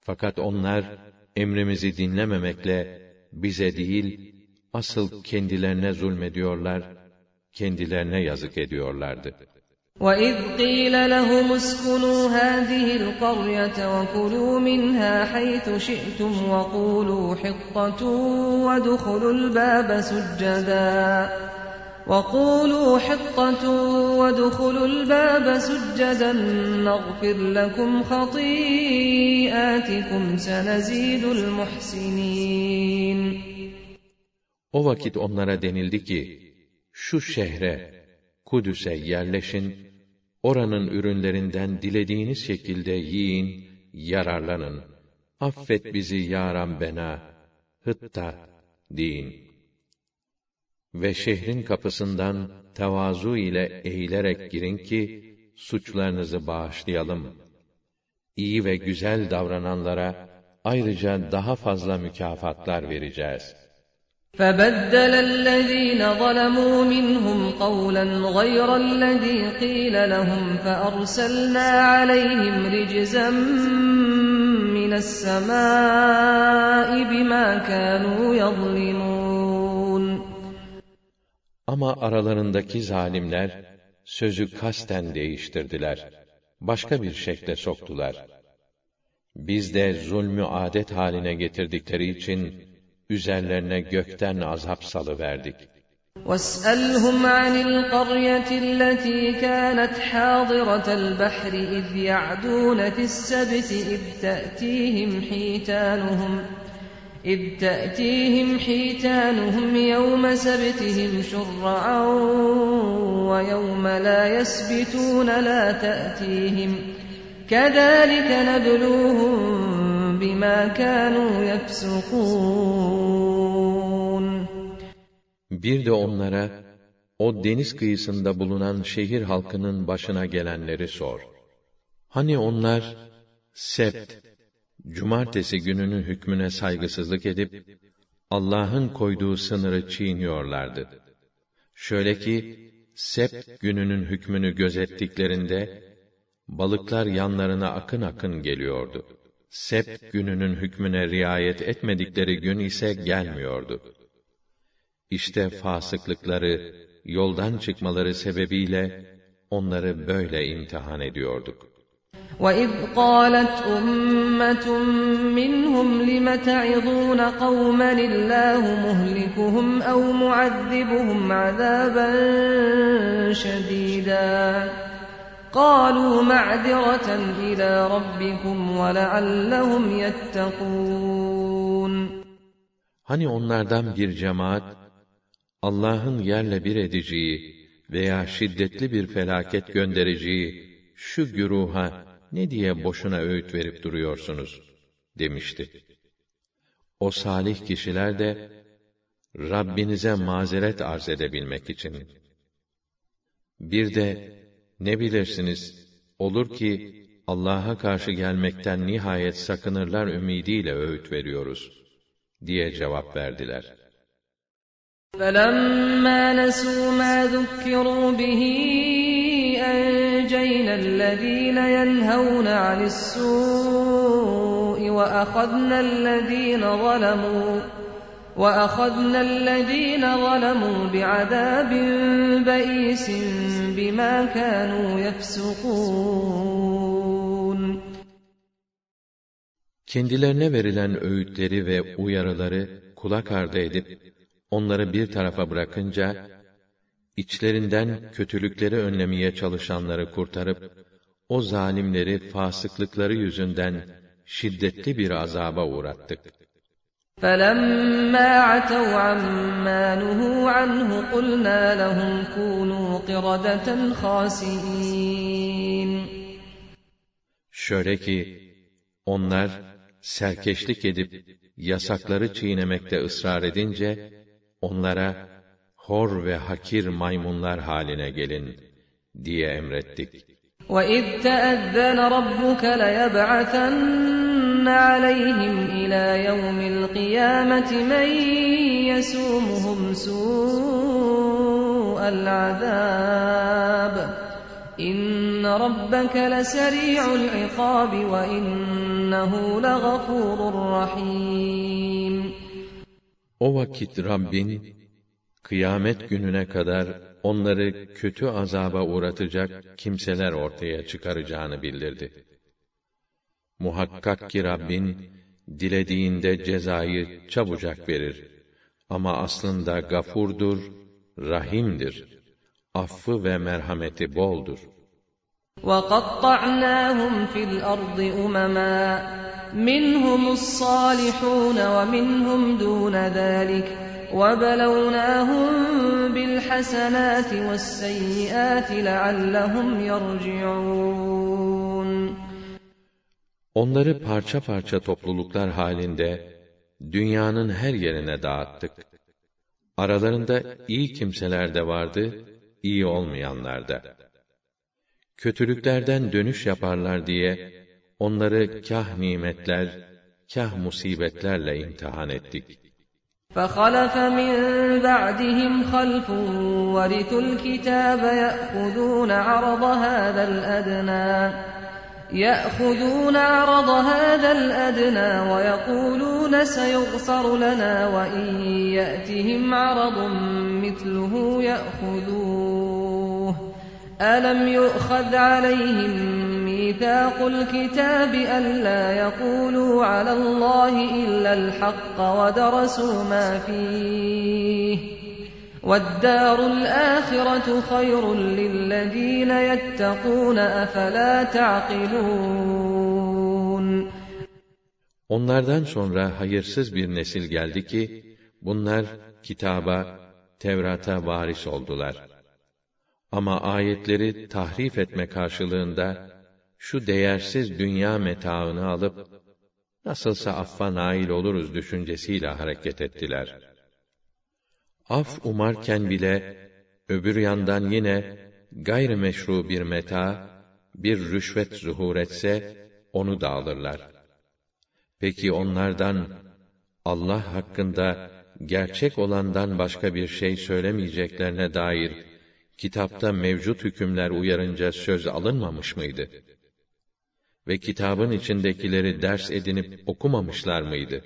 Fakat onlar emrimizi dinlememekle bize değil, asıl kendilerine zulmediyorlar, kendilerine yazık ediyorlardı. وَإِذْ قِيلَ لَهُمُ اسْكُنُوا هَٰذِهِ الْقَرْيَةَ وَكُلُوا مِنْهَا حَيْثُ شِئْتُمْ وَقُولُوا حِطَّةٌ وَادْخُلُوا الْبَابَ سُجَّدًا وَقُولُوا حِطَّةٌ وَادْخُلُوا الْبَابَ سُجَّدًا نَغْفِرْ لَكُمْ خَطِيئَاتِكُمْ سَنَزِيدُ الْمُحْسِنِينَ O vakit onlara denildi ki, şu şehre, Kudüs'e yerleşin, oranın ürünlerinden dilediğiniz şekilde yiyin, yararlanın. Affet bizi ya Rabbena, hıtta deyin. Ve şehrin kapısından tevazu ile eğilerek girin ki, suçlarınızı bağışlayalım. İyi ve güzel davrananlara, ayrıca daha fazla mükafatlar vereceğiz.'' فبدل الذين ظلموا منهم قولا غير الذي قيل لهم فأرسلنا عليهم رجزا من السماء بما كانوا يظلمون Ama aralarındaki zalimler sözü kasten değiştirdiler. Başka bir şekle soktular. Biz de zulmü adet haline getirdikleri için üzerlerine gökten azap salıverdik. واسألهم عن القرية التي كانت حاضرة البحر إذ يعدون في السبت إذ تأتيهم حيتانهم إذ تأتيهم حيتانهم يوم سبتهم شرعا ويوم لا يسبتون لا تأتيهم كذلك نبلوهم بما كانوا يفسقون Bir de onlara, o deniz kıyısında bulunan şehir halkının başına gelenleri sor. Hani onlar, sept, cumartesi gününün hükmüne saygısızlık edip, Allah'ın koyduğu sınırı çiğniyorlardı. Şöyle ki, sept gününün hükmünü gözettiklerinde, balıklar yanlarına akın akın geliyordu. Sept gününün hükmüne riayet etmedikleri gün ise gelmiyordu. İşte fasıklıkları, yoldan çıkmaları sebebiyle onları böyle imtihan ediyorduk. وَإِذْ قَالَتْ أُمَّةٌ مِّنْهُمْ لِمَ تَعِظُونَ قَوْمًا اللَّهُ مُهْلِكُهُمْ أَوْ مُعَذِّبُهُمْ عَذَابًا شَدِيدًا قَالُوا مَعْذِرَةً إِلَى رَبِّكُمْ وَلَعَلَّهُمْ يَتَّقُونَ Hani onlardan bir cemaat, Allah'ın yerle bir edeceği veya şiddetli bir felaket göndereceği şu güruha ne diye boşuna öğüt verip duruyorsunuz? demişti. O salih kişiler de, Rabbinize mazeret arz edebilmek için. Bir de, ne bilirsiniz, olur ki, Allah'a karşı gelmekten nihayet sakınırlar ümidiyle öğüt veriyoruz, diye cevap verdiler. فَلَمَّا نَسُوا مَا ذُكِّرُوا بِهِ أَنجَيْنَا نجينا الذين ينهون عن السوء وأخذنا الذين ظلموا وأخذنا الذين ظلموا بعذاب بئيس بما كانوا يفسقون Kendilerine verilen öğütleri ve uyarıları kulak ardı edip, onları bir tarafa bırakınca, içlerinden kötülükleri önlemeye çalışanları kurtarıp, o zalimleri fasıklıkları yüzünden şiddetli bir azaba uğrattık. فَلَمَّا عَتَوْا عَمَّا نُهُوا عَنْهُ قُلْنَا لَهُمْ كُونُوا قِرَدَةً خَاسِئِينَ Şöyle ki, onlar serkeşlik edip yasakları çiğnemekte ısrar edince, onlara hor ve hakir maymunlar haline gelin diye emrettik. وَإِذْ تَأَذَّنَ رَبُّكَ لَيَبْعَثَنَّ عَلَيْهِمْ إِلَى يَوْمِ الْقِيَامَةِ مَنْ يَسُومُهُمْ سُوءَ الْعَذَابِ إِنَّ رَبَّكَ لَسَرِيعُ الْعِقَابِ وَإِنَّهُ لَغَفُورٌ رَحِيمٌ O vakit Rabbin, kıyamet gününe kadar onları kötü azaba uğratacak kimseler ortaya çıkaracağını bildirdi. Muhakkak ki Rabbin, dilediğinde cezayı çabucak verir. Ama aslında gafurdur, rahimdir. Affı ve merhameti boldur. وَقَطَّعْنَاهُمْ فِي الْأَرْضِ أُمَمًا مِنْهُمُ الصَّالِحُونَ وَمِنْهُمْ دُونَ ذَلِكَ وَبَلَوْنَاهُمْ بِالْحَسَنَاتِ وَالسَّيِّئَاتِ لَعَلَّهُمْ يَرْجِعُونَ Onları parça parça topluluklar halinde dünyanın her yerine dağıttık. Aralarında iyi kimseler de vardı, iyi olmayanlar da. Kötülüklerden dönüş yaparlar diye onları kah nimetler, kah musibetlerle imtihan ettik. فَخَلَفَ مِنْ بَعْدِهِمْ خَلْفٌ وَرِثُوا الْكِتَابَ يَأْخُذُونَ عَرَضَ هَذَا الْأَدْنَى يَأْخُذُونَ عَرَضَ هَذَا الْأَدْنَى وَيَقُولُونَ سَيُغْفَرُ لَنَا وَإِنْ يَأْتِهِمْ عَرَضٌ مِثْلُهُ يَأْخُذُوهُ. أَلَمْ يُؤْخَذْ عَلَيْهِمْ مِيثَاقُ الْكِتَابِ أَلَّا يَقُولُوا عَلَى اللَّهِ إِلَّا الْحَقَّ وَدَرَسُوا مَا فِيهِ؟ وَالدَّارُ الْآخِرَةُ خَيْرٌ لِلَّذِينَ يَتَّقُونَ أَفَلَا تَعْقِلُونَ Onlardan sonra hayırsız bir nesil geldi ki, bunlar kitaba, Tevrat'a varis oldular. Ama ayetleri tahrif etme karşılığında, şu değersiz dünya metaını alıp, nasılsa affa nail oluruz düşüncesiyle hareket ettiler. Af umarken bile, öbür yandan yine, gayrimeşru bir meta, bir rüşvet zuhur etse, onu da alırlar. Peki onlardan, Allah hakkında, gerçek olandan başka bir şey söylemeyeceklerine dair, kitapta mevcut hükümler uyarınca söz alınmamış mıydı? Ve kitabın içindekileri ders edinip okumamışlar mıydı?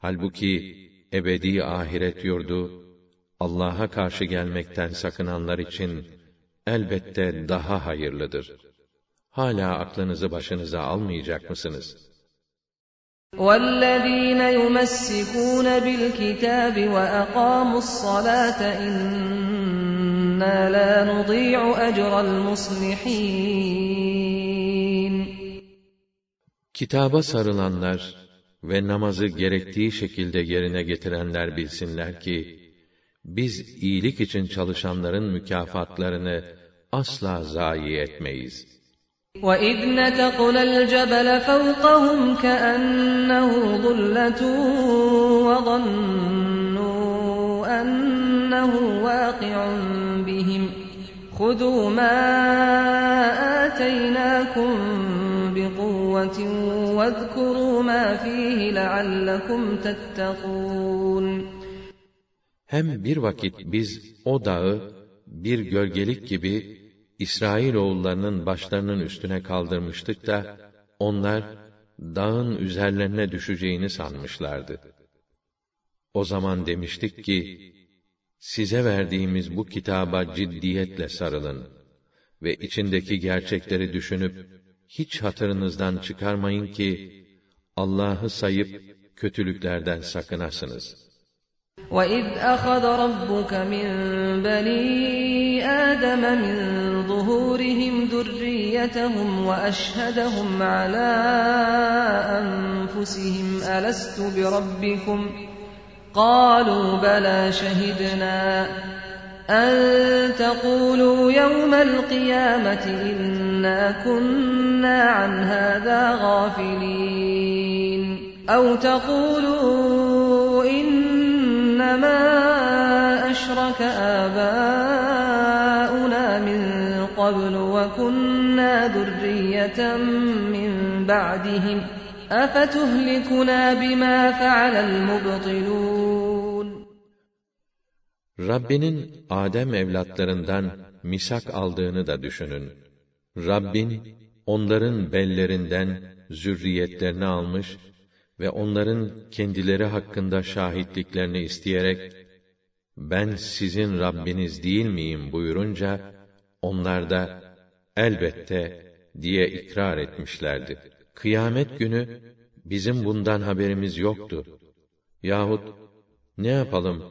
Halbuki ebedi ahiret yurdu Allah'a karşı gelmekten sakınanlar için elbette daha hayırlıdır. Hala aklınızı başınıza almayacak mısınız? وَالَّذ۪ينَ يُمَسِّكُونَ بِالْكِتَابِ وَأَقَامُوا الصَّلَاةَ إِنَّا لَا نُضِيعُ أَجْرَ الْمُصْلِحِينَ Kitaba sarılanlar ve namazı gerektiği şekilde yerine getirenler bilsinler ki, biz iyilik için çalışanların mükafatlarını asla zayi etmeyiz. وَإِذْ نَتَقْنَا الْجَبَلَ فَوْقَهُمْ كَأَنَّهُ ظُلَّةٌ وَظَنُّوا أَنَّهُ وَاقِعٌ بِهِمْ خُذُوا مَا آتَيْنَاكُمْ بِقُوَّةٍ وَاذْكُرُوا مَا فِيهِ لَعَلَّكُمْ تَتَّقُونَ Hem bir vakit biz o dağı bir gölgelik gibi İsrail oğullarının başlarının üstüne kaldırmıştık da, onlar, dağın üzerlerine düşeceğini sanmışlardı. O zaman demiştik ki, size verdiğimiz bu kitaba ciddiyetle sarılın ve içindeki gerçekleri düşünüp, hiç hatırınızdan çıkarmayın ki, Allah'ı sayıp, kötülüklerden sakınasınız.'' وَإِذْ أَخَذَ رَبُّكَ مِنْ بَنِي آدَمَ مِنْ ظُهُورِهِمْ ذُرِّيَّتَهُمْ وَأَشْهَدَهُمْ عَلَى أَنْفُسِهِمْ أَلَسْتُ بِرَبِّكُمْ قَالُوا بَلَى شَهِدْنَا أَنْ تَقُولُوا يَوْمَ الْقِيَامَةِ إِنَّا كُنَّا عَنْ هَذَا غَافِلِينَ أَوْ تَقُولُوا إِنَّ إنما أشرك آباؤنا من قبل وكنا ذرية من بعدهم أفتهلكنا بما فعل المبطلون Rabbinin Adem evlatlarından misak aldığını da düşünün. Rabbin onların bellerinden zürriyetlerini almış ve onların kendileri hakkında şahitliklerini isteyerek, ben sizin Rabbiniz değil miyim buyurunca, onlar da, elbette diye ikrar etmişlerdi. Kıyamet günü, bizim bundan haberimiz yoktu. Yahut, ne yapalım,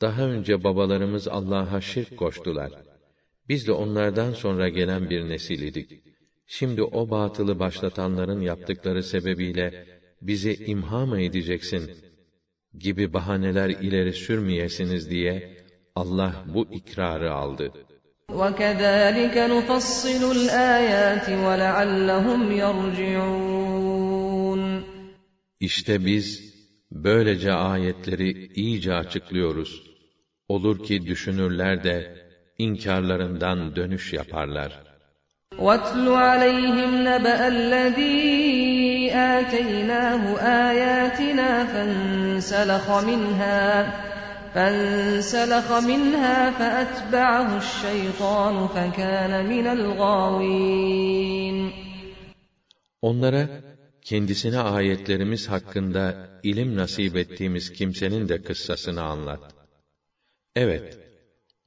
daha önce babalarımız Allah'a şirk koştular. Biz de onlardan sonra gelen bir nesil idik. Şimdi o batılı başlatanların yaptıkları sebebiyle, bizi imha mı edeceksin gibi bahaneler ileri sürmeyesiniz diye Allah bu ikrarı aldı. وَكَذَٰلِكَ نُفَصِّلُ الْآيَاتِ وَلَعَلَّهُمْ يَرْجِعُونَ İşte biz böylece ayetleri iyice açıklıyoruz. Olur ki düşünürler de inkarlarından dönüş yaparlar. وَاتْلُ عَلَيْهِمْ نَبَأَ الَّذ۪ي آتَيْنَاهُ آيَاتِنَا فَانْسَلَخَ مِنْهَا فَانْسَلَخَ مِنْهَا فَأَتْبَعَهُ الشَّيْطَانُ فَكَانَ مِنَ الْغَاوِينَ Onlara kendisine ayetlerimiz hakkında ilim nasip ettiğimiz kimsenin de kıssasını anlat. Evet,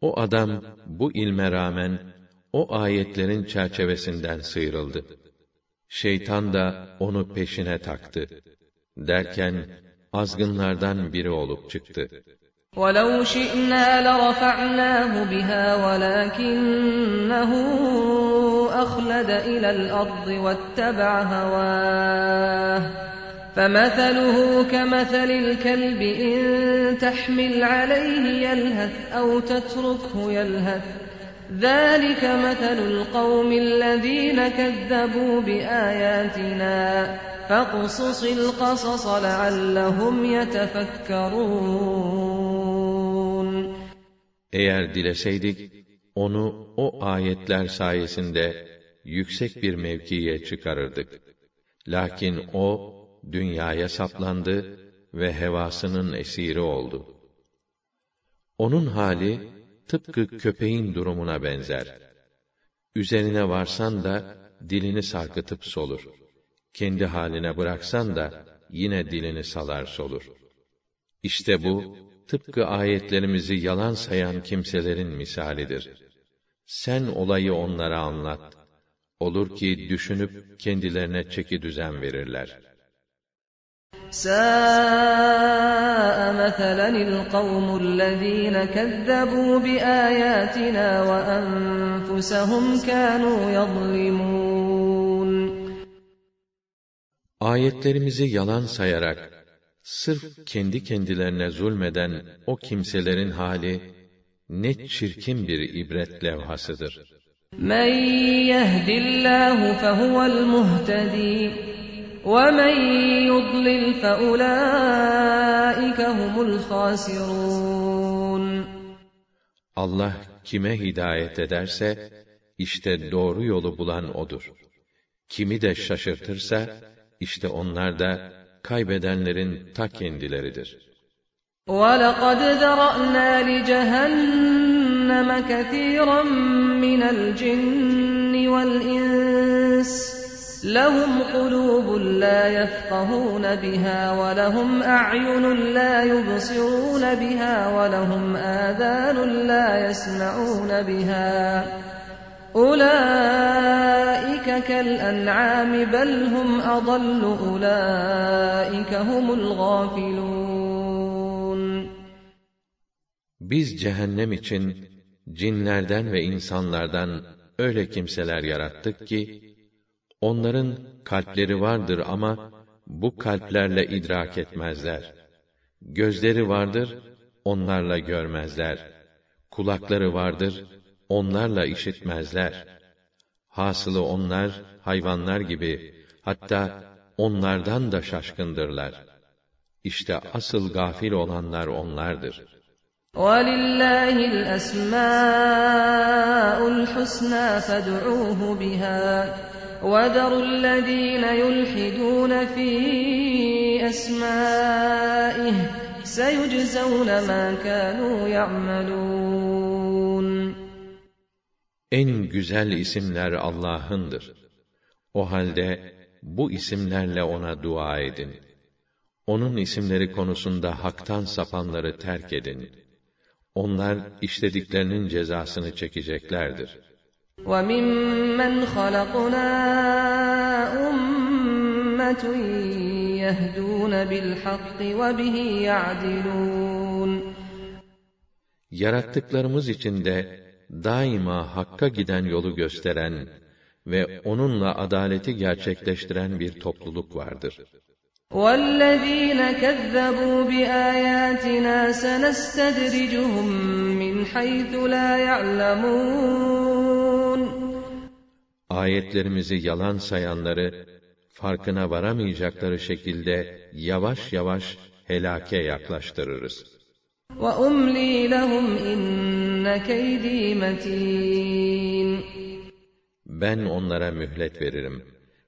o adam bu ilme rağmen o ayetlerin çerçevesinden sıyrıldı. Şeytan da onu peşine taktı. Derken azgınlardan biri olup çıktı. وَلَوْ شِئْنَا لَرَفَعْنَاهُ بِهَا وَلَكِنَّهُ أَخْلَدَ إِلَى الْأَرْضِ وَاتَّبَعَ هَوَاهُ فَمَثَلُهُ كَمَثَلِ الْكَلْبِ إِن تَحْمِلْ عَلَيْهِ يَلْهَثْ أَوْ تَتْرُكْهُ يَلْهَث ذَٰلِكَ مَثَلُ الْقَوْمِ الَّذ۪ينَ كَذَّبُوا بِآيَاتِنَا فَاقْصُصِ الْقَصَصَ لَعَلَّهُمْ يَتَفَكَّرُونَ Eğer dileseydik, onu o ayetler sayesinde yüksek bir mevkiye çıkarırdık. Lakin o, dünyaya saplandı ve hevasının esiri oldu. Onun hali, tıpkı köpeğin durumuna benzer. Üzerine varsan da dilini sarkıtıp solur. Kendi haline bıraksan da yine dilini salar solur. İşte bu tıpkı ayetlerimizi yalan sayan kimselerin misalidir. Sen olayı onlara anlat. Olur ki düşünüp kendilerine çeki düzen verirler.'' سَاءَ مَثَلًا الْقَوْمُ الَّذ۪ينَ كَذَّبُوا بِآيَاتِنَا وَأَنْفُسَهُمْ كَانُوا يَظْلِمُونَ Ayetlerimizi yalan sayarak, sırf kendi kendilerine zulmeden o kimselerin hali, ne çirkin bir ibret levhasıdır. مَنْ يَهْدِ اللّٰهُ فَهُوَ الْمُهْتَد۪ي وَمَنْ يُضْلِلْ فَأُولَٰئِكَ هُمُ الْخَاسِرُونَ Allah kime hidayet ederse, işte doğru yolu bulan O'dur. Kimi de şaşırtırsa, işte onlar da kaybedenlerin ta kendileridir. وَلَقَدْ ذَرَأْنَا لِجَهَنَّمَ كَثِيرًا من الجن والإنس لهم قلوب لا يفقهون بها ولهم أعين لا يبصرون بها ولهم آذان لا يسمعون بها أولئك كالأنعام بل هم أضل أولئك هم الغافلون Biz cehennem için cinlerden ve insanlardan öyle kimseler yarattık ki, onların kalpleri vardır ama bu kalplerle idrak etmezler. Gözleri vardır, onlarla görmezler. Kulakları vardır, onlarla işitmezler. Hasılı onlar, hayvanlar gibi, hatta onlardan da şaşkındırlar. İşte asıl gafil olanlar onlardır.'' وَلِلَّهِ الْأَسْمَاءُ الْحُسْنَى فَادْعُوهُ بِهَا وَذَرُوا الَّذ۪ينَ يُلْحِدُونَ ف۪ي أَسْمَائِهِ سَيُجْزَوْنَ مَا كَانُوا يَعْمَلُونَ En güzel isimler Allah'ındır. O halde bu isimlerle ona dua edin. Onun isimleri konusunda haktan sapanları terk edin. Onlar işlediklerinin cezasını çekeceklerdir. وَمِمَّنْ خَلَقْنَا أُمَّةٌ يَهْدُونَ بِالْحَقِّ وَبِهِ يَعْدِلُونَ Yarattıklarımız içinde daima hakka giden yolu gösteren ve onunla adaleti gerçekleştiren bir topluluk vardır. وَالَّذ۪ينَ كَذَّبُوا بِآيَاتِنَا سَنَسْتَدْرِجُهُمْ مِنْ حَيْثُ لَا يَعْلَمُونَ Ayetlerimizi yalan sayanları, farkına varamayacakları şekilde yavaş yavaş helake yaklaştırırız. وَأُمْلِي لَهُمْ اِنَّ كَيْد۪ي مَت۪ينٌ Ben onlara mühlet veririm.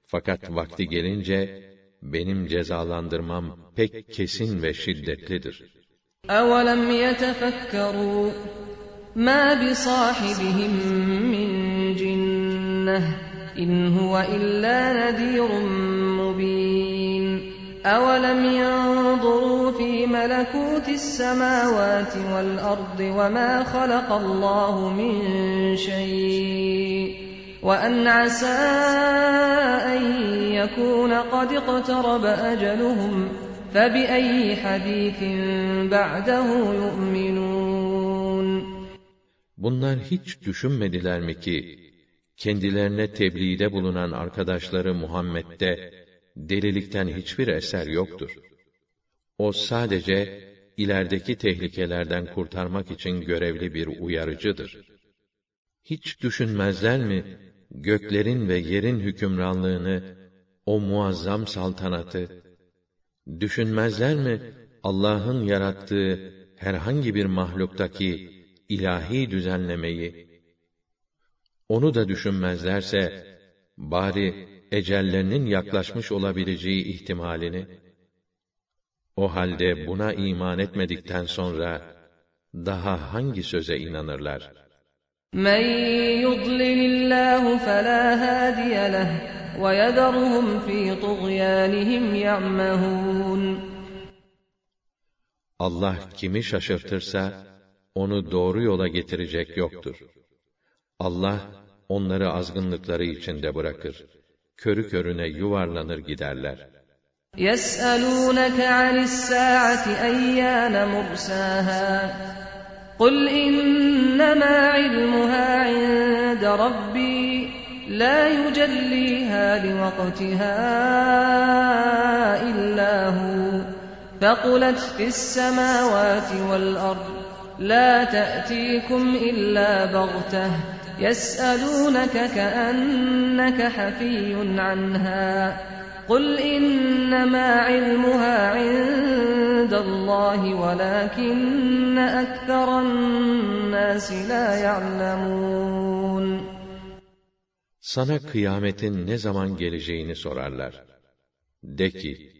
Fakat vakti gelince, benim cezalandırmam pek kesin ve şiddetlidir. أَوَلَمْ يَتَفَكَّرُوا مَا بِصَاحِبِهِمْ مِنْ جِنَّةٍ إِنْ هُوَ إِلَّا نَذِيرٌ مُبِينٌ. أَوَلَمْ يَنْظُرُوا فِي مَلَكُوتِ السَّمَاوَاتِ وَالْأَرْضِ وَمَا خَلَقَ اللَّهُ مِنْ شَيْءٍ وَأَنْ عَسَىٰ أَنْ يَكُونَ قَدِ اقْتَرَبَ أَجَلُهُمْ فَبِأَيِّ حَد۪يثٍ بَعْدَهُ يُؤْمِنُونَ. Bunlar hiç düşünmediler mi ki, kendilerine tebliğde bulunan arkadaşları Muhammed'de, delilikten hiçbir eser yoktur. O sadece, ilerideki tehlikelerden kurtarmak için görevli bir uyarıcıdır. Hiç düşünmezler mi, göklerin ve yerin hükümranlığını, o muazzam saltanatı, düşünmezler mi Allah'ın yarattığı herhangi bir mahluktaki ilahi düzenlemeyi? Onu da düşünmezlerse, bari ecellerinin yaklaşmış olabileceği ihtimalini, o halde buna iman etmedikten sonra, daha hangi söze inanırlar? مَنْ يُضْلِلِ اللّٰهُ فَلَا هَادِيَ لَهُ وَيَذَرُهُمْ ف۪ي طُغْيَانِهِمْ يَعْمَهُونَ Allah kimi şaşırtırsa, onu doğru yola getirecek yoktur. Allah, onları azgınlıkları içinde bırakır. Körü körüne yuvarlanır giderler. يَسْأَلُونَكَ عَنِ السَّاعَةِ اَيَّانَ مُرْسَاهَا قُلْ إِنَّمَا عِلْمُهَا عِندَ رَبِّي لَا يُجَلِّيهَا لِوَقْتِهَا إِلَّا هُوَ ثَقُلَتْ فِي السَّمَاوَاتِ وَالْأَرْضِ لَا تَأْتِيكُمْ إِلَّا بَغْتَةً يَسْأَلُونَكَ كَأَنَّكَ حَفِيٌّ عَنْهَا قُلْ إِنَّمَا عِلْمُهَا عِندَ اللّٰهِ وَلَكِنَّ أَكْثَرَ النَّاسِ لَا يَعْلَمُونَ Sana kıyametin ne zaman geleceğini sorarlar. De ki,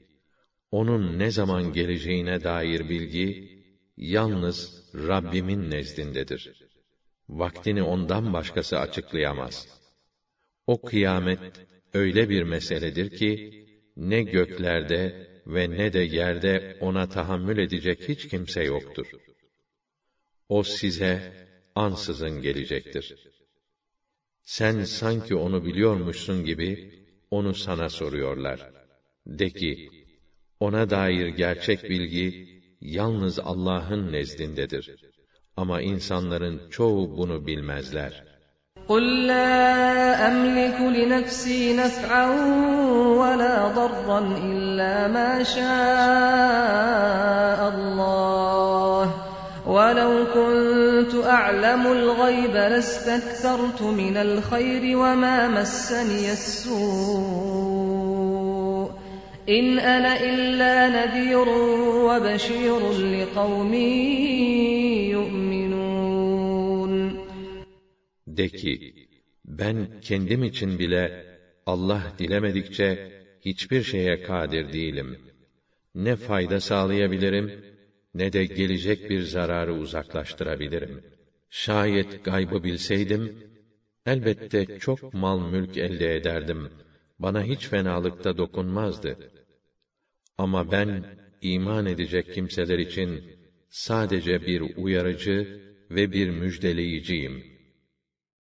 onun ne zaman geleceğine dair bilgi, yalnız Rabbimin nezdindedir. Vaktini ondan başkası açıklayamaz. O kıyamet öyle bir meseledir ki ne göklerde ve ne de yerde ona tahammül edecek hiç kimse yoktur. O size ansızın gelecektir. Sen sanki onu biliyormuşsun gibi onu sana soruyorlar. De ki, ona dair gerçek bilgi yalnız Allah'ın nezdindedir. Ama insanların çoğu bunu bilmezler. قُلْ لَا أَمْلِكُ لِنَفْسِي نَفْعًا وَلَا ضَرًّا إِلَّا مَا شَاءَ اللَّهُ وَلَوْ كُنْتُ أَعْلَمُ الْغَيْبَ لَاسْتَكْثَرْتُ مِنَ الْخَيْرِ وَمَا مَسَّنِيَ السُّوءُ إِنْ أَنَا إِلَّا نَذِيرٌ وَبَشِيرٌ لِقَوْمٍ يُؤْمِنُونَ De ki, ben kendim için bile Allah dilemedikçe hiçbir şeye kadir değilim. Ne fayda sağlayabilirim, ne de gelecek bir zararı uzaklaştırabilirim. Şayet gaybı bilseydim, elbette çok mal mülk elde ederdim. Bana hiç fenalıkta dokunmazdı. Ama ben iman edecek kimseler için sadece bir uyarıcı ve bir müjdeleyiciyim.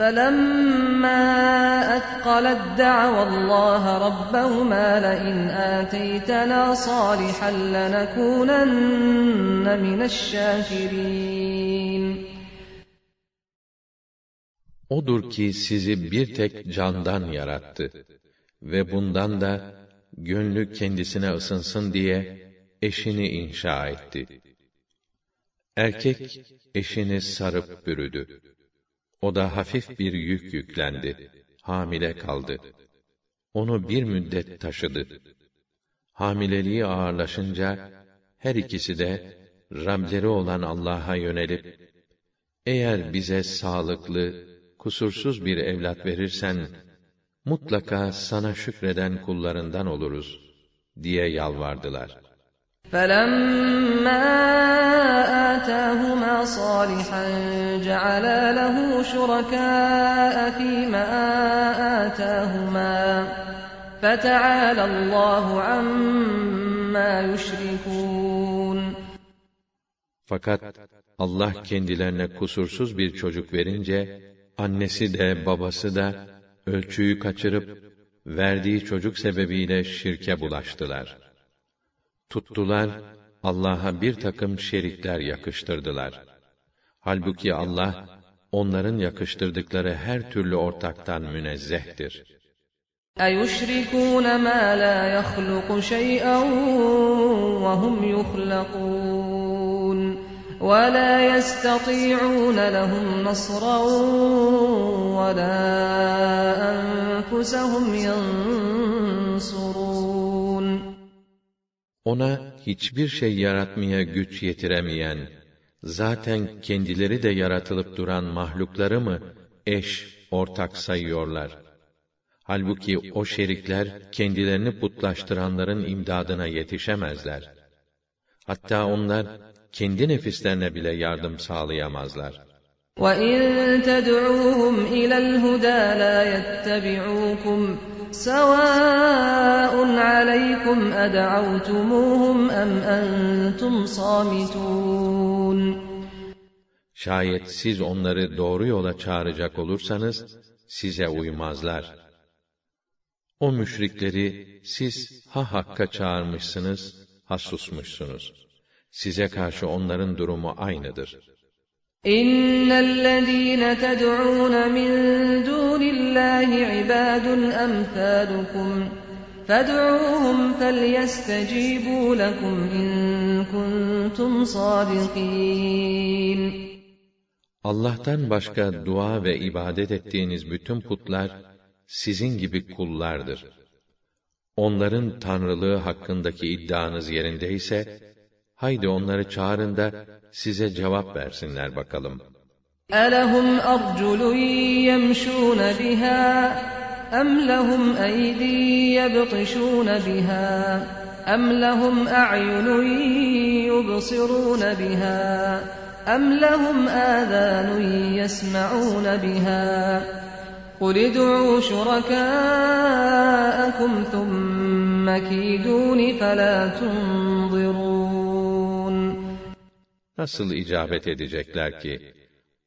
فَلَمَّا أَثْقَلَتْ دَعَوَا اللَّهَ رَبَّهُمَا لَئِنْ آتَيْتَنَا صَالِحًا لَّنَكُونَنَّ مِنَ الشَّاكِرِينَ Odur ki sizi bir tek candan yarattı ve bundan da gönlü kendisine ısınsın diye eşini inşa etti. Erkek eşini sarıp bürüdü. O da hafif bir yük yüklendi. Hamile kaldı. Onu bir müddet taşıdı. Hamileliği ağırlaşınca her ikisi de Rableri olan Allah'a yönelip eğer bize sağlıklı, kusursuz bir evlat verirsen mutlaka sana şükreden kullarından oluruz diye yalvardılar. فَلَمَّا آتَاهُمَا صَالِحًا جَعَلَا لَهُ شُرَكَاءَ فِيمَا آتَاهُمَا فَتَعَالَى اللّٰهُ عَمَّا يُشْرِكُونَ Fakat Allah kendilerine kusursuz bir çocuk verince, annesi de babası da ölçüyü kaçırıp, verdiği çocuk sebebiyle şirke bulaştılar. Tuttular, Allah'a bir takım şerikler yakıştırdılar. Halbuki Allah, onların yakıştırdıkları her türlü ortaktan münezzehtir. أَيُشْرِكُونَ مَا لَا يَخْلُقُ شَيْئًا وَهُمْ يُخْلَقُونَ وَلَا يَسْتَطِيعُونَ لَهُمْ نَصْرًا وَلَا أَنفُسَهُمْ يَنصُرُونَ Ona hiçbir şey yaratmaya güç yetiremeyen, zaten kendileri de yaratılıp duran mahlukları mı eş, ortak sayıyorlar? Halbuki o şerikler kendilerini putlaştıranların imdadına yetişemezler. Hatta onlar kendi nefislerine bile yardım sağlayamazlar. وَاِنْ تَدْعُوهُمْ اِلَى الْهُدَى لَا يَتَّبِعُوكُمْ سَوَاءٌ عَلَيْكُمْ اَدَعَوْتُمُوهُمْ اَمْ اَنْتُمْ صَامِتُونَ Şayet siz onları doğru yola çağıracak olursanız, size uymazlar. O müşrikleri siz ha hakka çağırmışsınız, ha susmuşsunuz. Size karşı onların durumu aynıdır. اِنَّ الَّذ۪ينَ تَدْعُونَ مِنْ دُونِ اللّٰهِ عِبَادٌ أَمْثَالُكُمْ فَادْعُوهُمْ فَلْيَسْتَجِيبُوا لَكُمْ اِنْ كُنْتُمْ صَادِقِينَ Allah'tan başka dua ve ibadet ettiğiniz bütün putlar, sizin gibi kullardır. Onların tanrılığı hakkındaki iddianız yerindeyse, Haydi onları çağırın da size cevap versinler bakalım. أَلَهُمْ أَرْجُلٌ يَمْشُونَ بِهَا أَمْ لَهُمْ أَيْدٍ يَبْطِشُونَ بِهَا أَمْ لَهُمْ أَعْيُنٌ يُبْصِرُونَ بِهَا أَمْ لَهُمْ آذَانٌ يَسْمَعُونَ بِهَا قُلِ ادْعُوا شُرَكَاءَكُمْ ثُمَّ كِيدُونِ فَلَا تُنظِرُونَ Nasıl icabet edecekler ki,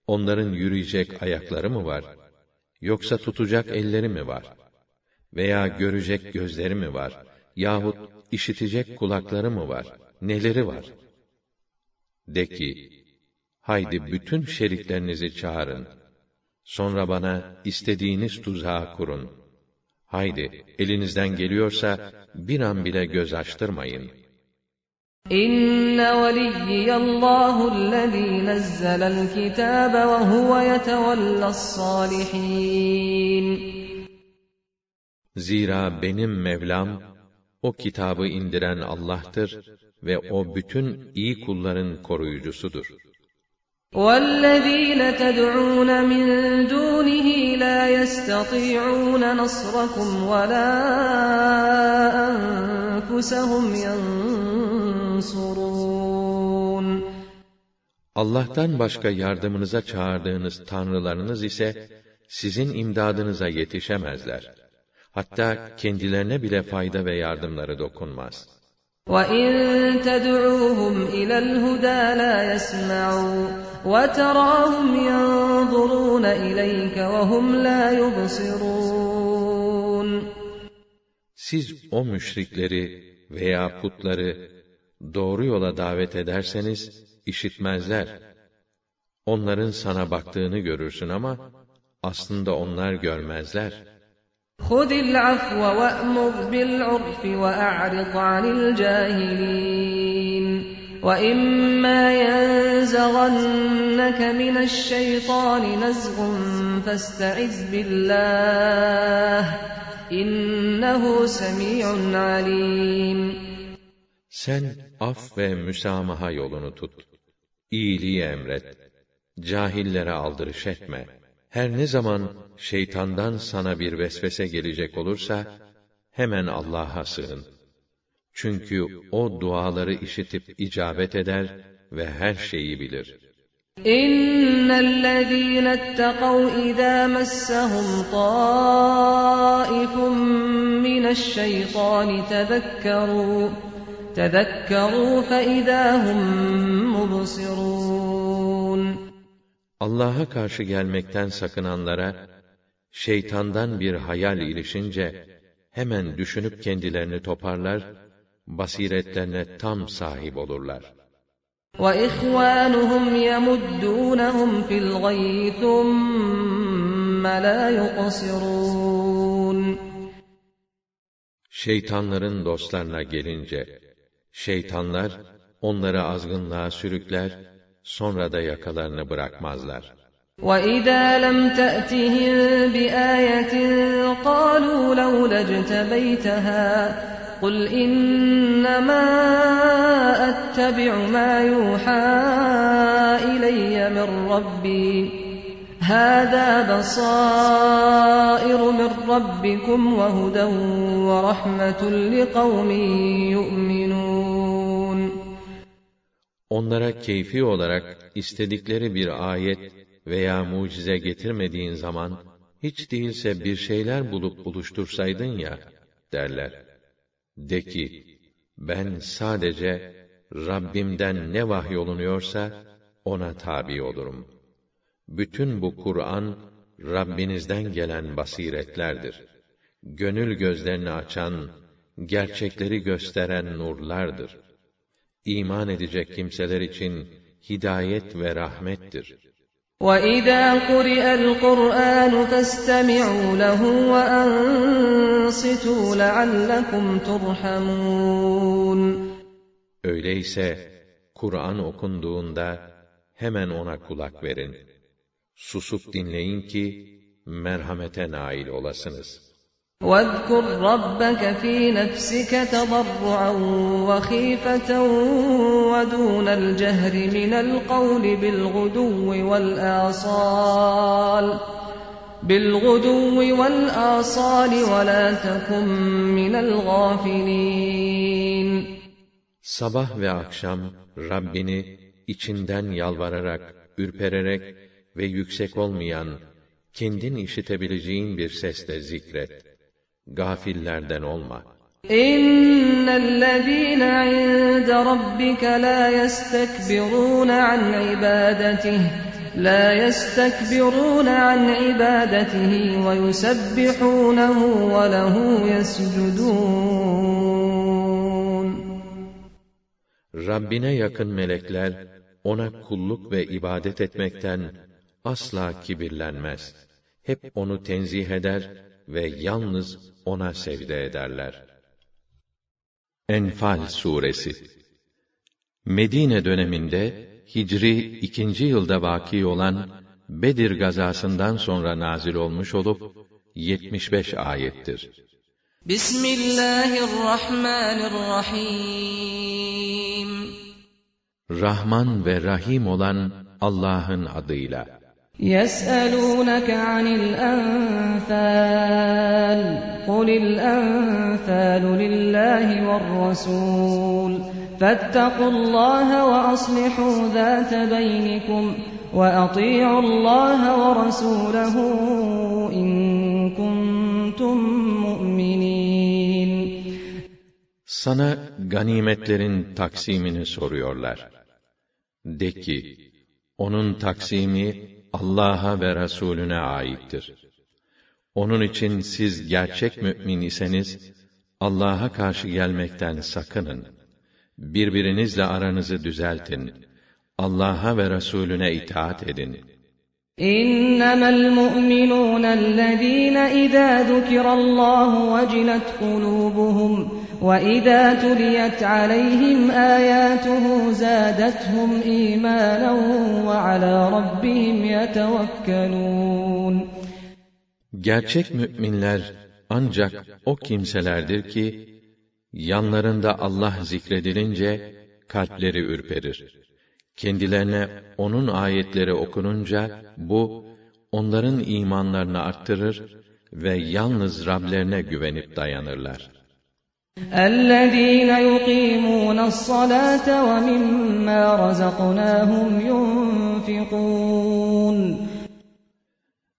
onların yürüyecek ayakları mı var? Yoksa tutacak elleri mi var? Veya görecek gözleri mi var? Yahut işitecek kulakları mı var? Neleri var? De ki, haydi bütün şeriklerinizi çağırın. Sonra bana istediğiniz tuzağı kurun. Haydi, elinizden geliyorsa bir an bile göz açtırmayın. İnne veliyyiyallahu nezzelel kitabe ve huve yetevellas salihin. Zira benim Mevlam, o kitabı indiren Allah'tır ve o bütün iyi kulların koruyucusudur. وَالَّذ۪ينَ تَدْعُونَ مِنْ دُونِهِ لَا يَسْتَطِيعُونَ نَصْرَكُمْ وَلَا أَنفُسَهُمْ يَنْصُرُونَ Allah'tan başka yardımınıza çağırdığınız tanrılarınız ise sizin imdadınıza yetişemezler. Hatta kendilerine bile fayda ve yardımları dokunmaz. وَاِنْ تَدْعُوهُمْ اِلَى الْهُدَى لَا يَسْمَعُوا وَتَرَاهُمْ يَنْظُرُونَ اِلَيْكَ وَهُمْ لَا يُبْصِرُونَ Siz o müşrikleri veya putları doğru yola davet ederseniz işitmezler. Onların sana baktığını görürsün ama aslında onlar görmezler. خُذِ الْعَفْوَ وَأْمُرْ بِالْعُرْفِ وَأَعْرِضْ عَنِ الْجَاهِلِينَ وَإِمَّا يَنزَغَنَّكَ مِنَ الشَّيْطَانِ نَزْغٌ فَاسْتَعِذْ بِاللَّهِ إِنَّهُ سَمِيعٌ عَلِيمٌ Sen af ve müsamaha yolunu tut. İyiliği emret. Cahillere aldırış etme. Her ne zaman şeytandan sana bir vesvese gelecek olursa, hemen Allah'a sığın. Çünkü o duaları işitip icabet eder ve her şeyi bilir. اِنَّ الَّذ۪ينَ اتَّقَوْا اِذَا مَسَّهُمْ طَائِفٌ مِّنَ الشَّيْطَانِ تَذَكَّرُوا تَذَكَّرُوا فَاِذَا هُمْ مُبْصِرُونَ Allah'a karşı gelmekten sakınanlara, şeytandan bir hayal ilişince, hemen düşünüp kendilerini toparlar, basiretlerine tam sahip olurlar. وَإِخْوَانُهُمْ يَمُدُّونَهُمْ فِي الْغَيِّ ثُمَّ لَا يُقْصِرُونَ Şeytanların dostlarına gelince, şeytanlar onları azgınlığa sürükler, sonra da yakalarını bırakmazlar. وَإِذَا لَمْ تَأْتِهِمْ بِآيَةٍ قَالُوا لَوْلَا اجْتَبَيْتَهَا قُلْ إِنَّمَا أَتَّبِعُ مَا يُوحَى إِلَيَّ مِنْ رَبِّي هَذَا بَصَائِرُ مِنْ رَبِّكُمْ وَهُدًى وَرَحْمَةٌ لِقَوْمٍ يُؤْمِنُونَ Onlara keyfi olarak istedikleri bir ayet veya mucize getirmediğin zaman, hiç değilse bir şeyler bulup buluştursaydın ya, derler. De ki, ben sadece Rabbimden ne vahyolunuyorsa, ona tabi olurum. Bütün bu Kur'an, Rabbinizden gelen basiretlerdir. Gönül gözlerini açan, gerçekleri gösteren nurlardır. İman edecek kimseler için hidayet ve rahmettir. وَإِذَا قُرِئَ الْقُرْآنُ فَاسْتَمِعُوا لَهُ وَأَنصِتُوا لَعَلَّكُمْ تُرْحَمُونَ Öyleyse Kur'an okunduğunda hemen ona kulak verin. Susup dinleyin ki merhamete nail olasınız. واذكر ربك في نفسك تضرعا وخيفة ودون الجهر من القول بالغدو والآصال بالغدو والآصال ولا تكن من الغافلين Sabah ve akşam Rabbini içinden yalvararak, ürpererek ve yüksek olmayan, kendin işitebileceğin bir sesle zikret. Gafillerden olma. إن الذين عند ربك لا يستكبرون عن عبادته لا يستكبرون عن عبادته ويسبحونه وله يسجدون Rabbine yakın melekler, ona kulluk ve ibadet etmekten asla kibirlenmez. Hep onu tenzih eder ve yalnız ona sevde ederler. Enfal Suresi Medine döneminde Hicri ikinci yılda vaki olan Bedir gazasından sonra nazil olmuş olup 75 ayettir. Bismillahirrahmanirrahim. Rahman ve Rahim olan Allah'ın adıyla. يسألونك عن الأنفال قل الأنفال لله والرسول فاتقوا الله وأصلحوا ذات بينكم وأطيعوا الله ورسوله إن كنتم مؤمنين Sana ganimetlerin taksimini soruyorlar. De ki, onun taksimi Allah'a ve Resulüne aittir. Onun için siz gerçek mümin iseniz, Allah'a karşı gelmekten sakının. Birbirinizle aranızı düzeltin. Allah'a ve Resulüne itaat edin. إنما المؤمنون الذين إذا ذكر الله وجلت قلوبهم وإذا تليت عليهم آياته زادتهم إيمانا وعلى ربهم يتوكلون Gerçek müminler ancak o kimselerdir ki, yanlarında Allah zikredilince kalpleri ürperir. Kendilerine onun ayetleri okununca bu onların imanlarını arttırır ve yalnız Rablerine güvenip dayanırlar. الذين يقيمون الصلاة ومما رزقناهم ينفقون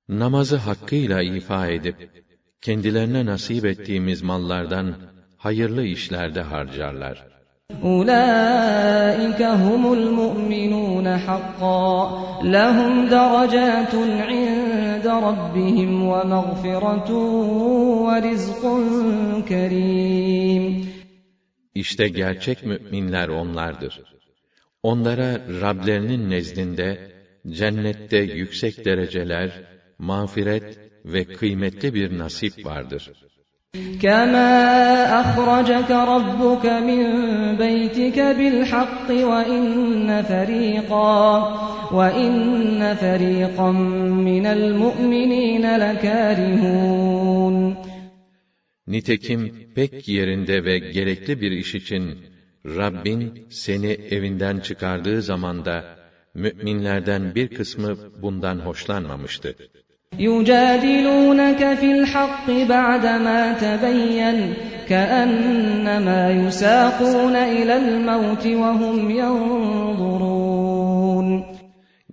Namazı hakkıyla ifa edip kendilerine nasip ettiğimiz mallardan hayırlı işlerde harcarlar. أولئك هم المؤمنون حقا لهم درجات عند ربهم ومغفرة ورزق كريم İşte gerçek müminler onlardır. Onlara Rablerinin nezdinde cennette yüksek dereceler, mağfiret ve kıymetli bir nasip vardır. كما أخرجك ربك من بيتك بالحق وإن فريقا وإن فريقا من المؤمنين لكارهون Nitekim pek yerinde ve gerekli bir iş için Rabbin seni evinden çıkardığı zamanda müminlerden bir kısmı bundan hoşlanmamıştı. يجادلونك في الحق بعدما تبين كأنما يساقون إلى الموت وهم ينظرون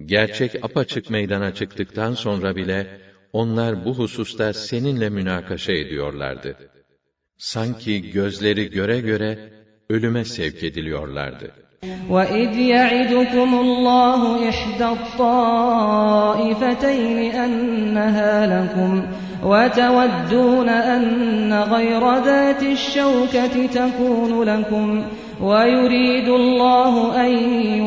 Gerçek apaçık meydana çıktıktan sonra bile onlar bu hususta seninle münakaşa ediyorlardı. Sanki gözleri göre göre ölüme sevk ediliyorlardı. وَإِذْ يَعِدُكُمُ اللَّهُ إِحْدَى الطَّائِفَتَيْنِ أَنَّهَا لَكُمْ وَتَوَدُّونَ أَنَّ غَيْرَ ذَاتِ الشَّوْكَةِ تَكُونُ لَكُمْ وَيُرِيدُ اللَّهُ أَن